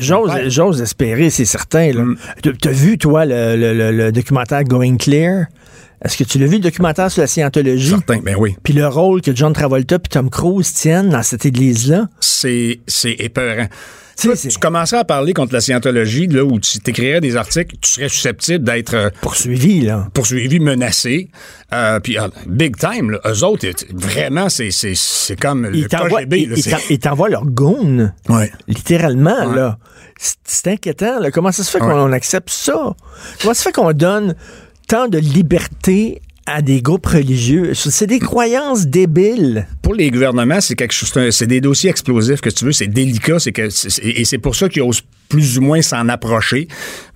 S3: j'ose, espérer, c'est certain. là. T'as- T'as vu, toi, le, le- le- le documentaire Going Clear? Est-ce que tu l'as vu, le documentaire sur la scientologie?
S6: Certain, ben oui.
S3: Puis le rôle que John Travolta puis Tom Cruise tiennent dans cette église-là?
S6: c'est c'est épeurant.
S3: Tu
S6: Toi, commencerais à parler contre la scientologie, là, où tu t'écrirais des articles, tu serais susceptible d'être euh,
S3: Poursuivi, là.
S6: poursuivi, menacé. Euh, puis, ah, big time, là, eux autres, vraiment, c'est c'est- c'est comme le
S3: Ils t'envoient,
S6: KGB.
S3: ils-
S6: là,
S3: ils t'envoient leur goon.
S6: Ouais.
S3: Littéralement,
S6: Ouais.
S3: là. C'est- inquiétant, là. Comment ça se fait qu'on accepte ça? Comment ça se fait qu'on donne tant de liberté à des groupes religieux? C'est des croyances débiles.
S6: Pour les gouvernements, c'est quelque chose, c'est des dossiers explosifs que tu veux, c'est délicat, c'est- et c'est pour ça qu'ils osent plus ou moins s'en approcher.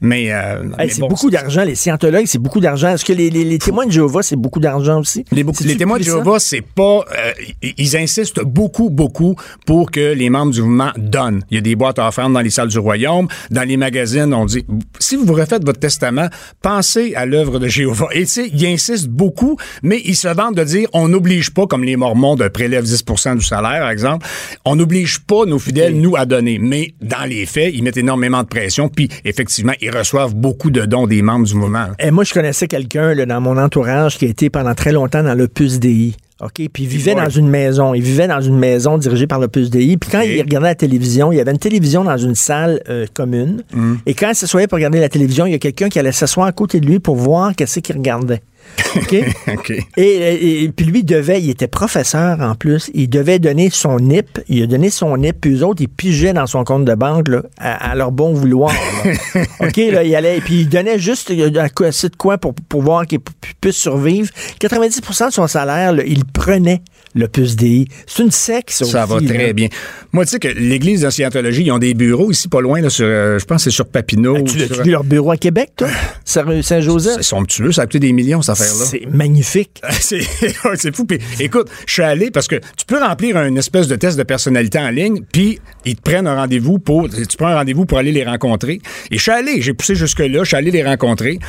S6: Mais, euh,
S3: Hey,
S6: mais
S3: c'est
S6: bon,
S3: beaucoup d'argent. Les scientologues, c'est beaucoup d'argent. Est-ce que les, les- les témoins de Jéhovah, c'est beaucoup d'argent aussi?
S6: Les, témoins de? Jéhovah, c'est pas. euh, ils- ils insistent beaucoup, beaucoup pour que les membres du mouvement donnent. Il y a des boîtes à offrandes dans les salles du royaume. Dans les magazines, on dit si vous refaites votre testament, pensez à l'œuvre de Jéhovah. Et tu sais, ils insistent beaucoup, mais ils se vantent de dire on n'oblige pas, comme les Mormons de prélève 10 du salaire, par exemple, on n'oblige pas nos fidèles, nous, à donner. Mais dans les faits, ils mettent énormément de pression, puis effectivement, ils reçoivent beaucoup de dons des membres du mouvement.
S3: Et moi, je connaissais quelqu'un dans mon entourage qui a été pendant très longtemps dans l'Opus Dei. OK? Puis il vivait
S6: Ouais.
S3: dans une maison. Il vivait dans une maison dirigée par l'Opus Dei. Puis quand il regardait la télévision, il y avait une télévision dans une salle euh, commune.
S6: Mm.
S3: Et quand il s'assoyait pour regarder la télévision, il y a quelqu'un qui allait s'asseoir à côté de lui pour voir qu'est-ce qu'il regardait. OK?
S6: OK.
S3: Et, et- et puis lui devait, il était professeur en plus, il devait donner son NIP, il a donné son NIP, puis eux autres, ils pigeaient dans son compte de banque là, à, à leur bon vouloir. là. OK, là, il allait, puis il donnait juste euh, assez de quoi pour, pour voir qu'il pu- puisse survivre. 90% de son salaire, là, il prenait le puce DI. C'est une secte, ça,
S6: Ça va très
S3: là.
S6: bien. Moi, tu sais que l'Église de Scientologie, ils ont des bureaux ici, pas loin, là, sur, euh, je pense que c'est sur Papineau.
S3: Ben, Tu
S6: sur-
S3: l'as-tu vu leur bureau à Québec, toi? Saint- Saint-Joseph?
S6: C'est somptueux, ça a coûté des millions, cette affaire-là.
S3: C'est magnifique.
S6: C'est fou. Puis, écoute, je suis allé parce que tu peux remplir un espèce de test de personnalité en ligne, puis ils te prennent un rendez-vous pour. Tu prends un rendez-vous pour aller les rencontrer. Et je suis allé, j'ai poussé jusque-là, je suis allé les rencontrer.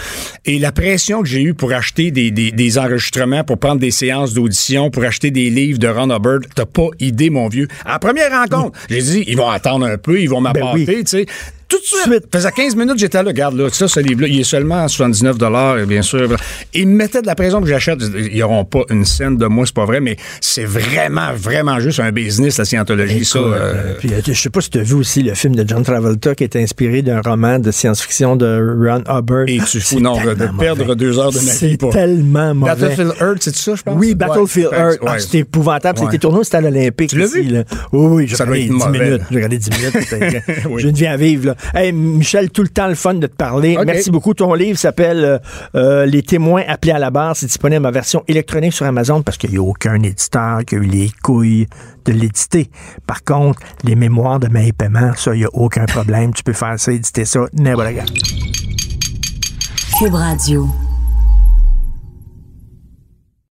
S6: Et la pression que j'ai eue pour acheter des, des- des enregistrements, pour prendre des séances d'audition, pour acheter des livres de Ron Hubbard, t'as pas idée, mon vieux. À la première rencontre, j'ai dit, ils vont attendre un peu, ils vont m'apporter,
S3: oui.
S6: tu sais. Tout de suite. Faisait 15 minutes, j'étais là. Regarde, là, ça, ce livre-là, il est seulement à 79 bien sûr. Ils me mettaient de la pression que j'achète. Ils n'auront pas une scène de moi, c'est pas vrai, mais c'est vraiment, vraiment juste un business, la scientologie, ça.
S3: Écoute,
S6: euh,
S3: euh, puis, euh, je sais pas si tu as vu aussi le film de John Travolta qui est inspiré d'un roman de science-fiction de Ron Hubbard.
S6: et tu fous, non, de, perdre
S3: mauvais.
S6: deux heures de ma vie
S3: C'est tellement mauvais.
S6: Battlefield Earth, c'est ça, je pense?
S3: Oui, Battlefield
S6: Ouais,
S3: Earth. Ah. C'était épouvantable.
S6: Ouais.
S3: C'était tourné au stade olympique.
S6: Tu l'as vu?
S3: là. Oui, oui, j'ai regardé
S6: être
S3: 10
S6: mauvais.
S3: minutes. J'ai regardé 10 minutes. C'était-
S6: Oui.
S3: Je ne viens à vivre. Là. Hey, Michel, tout le temps le fun de te parler. Merci beaucoup. Ton livre s'appelle euh, euh, Les témoins appelés à la barre. C'est disponible en version électronique sur Amazon parce qu'il n'y a aucun éditeur qui a eu les couilles de l'éditer. Par contre, les mémoires de mes paiements, ça, il n'y a aucun problème. Tu peux faire ça, éditer ça, n'importe.
S1: Cube Radio.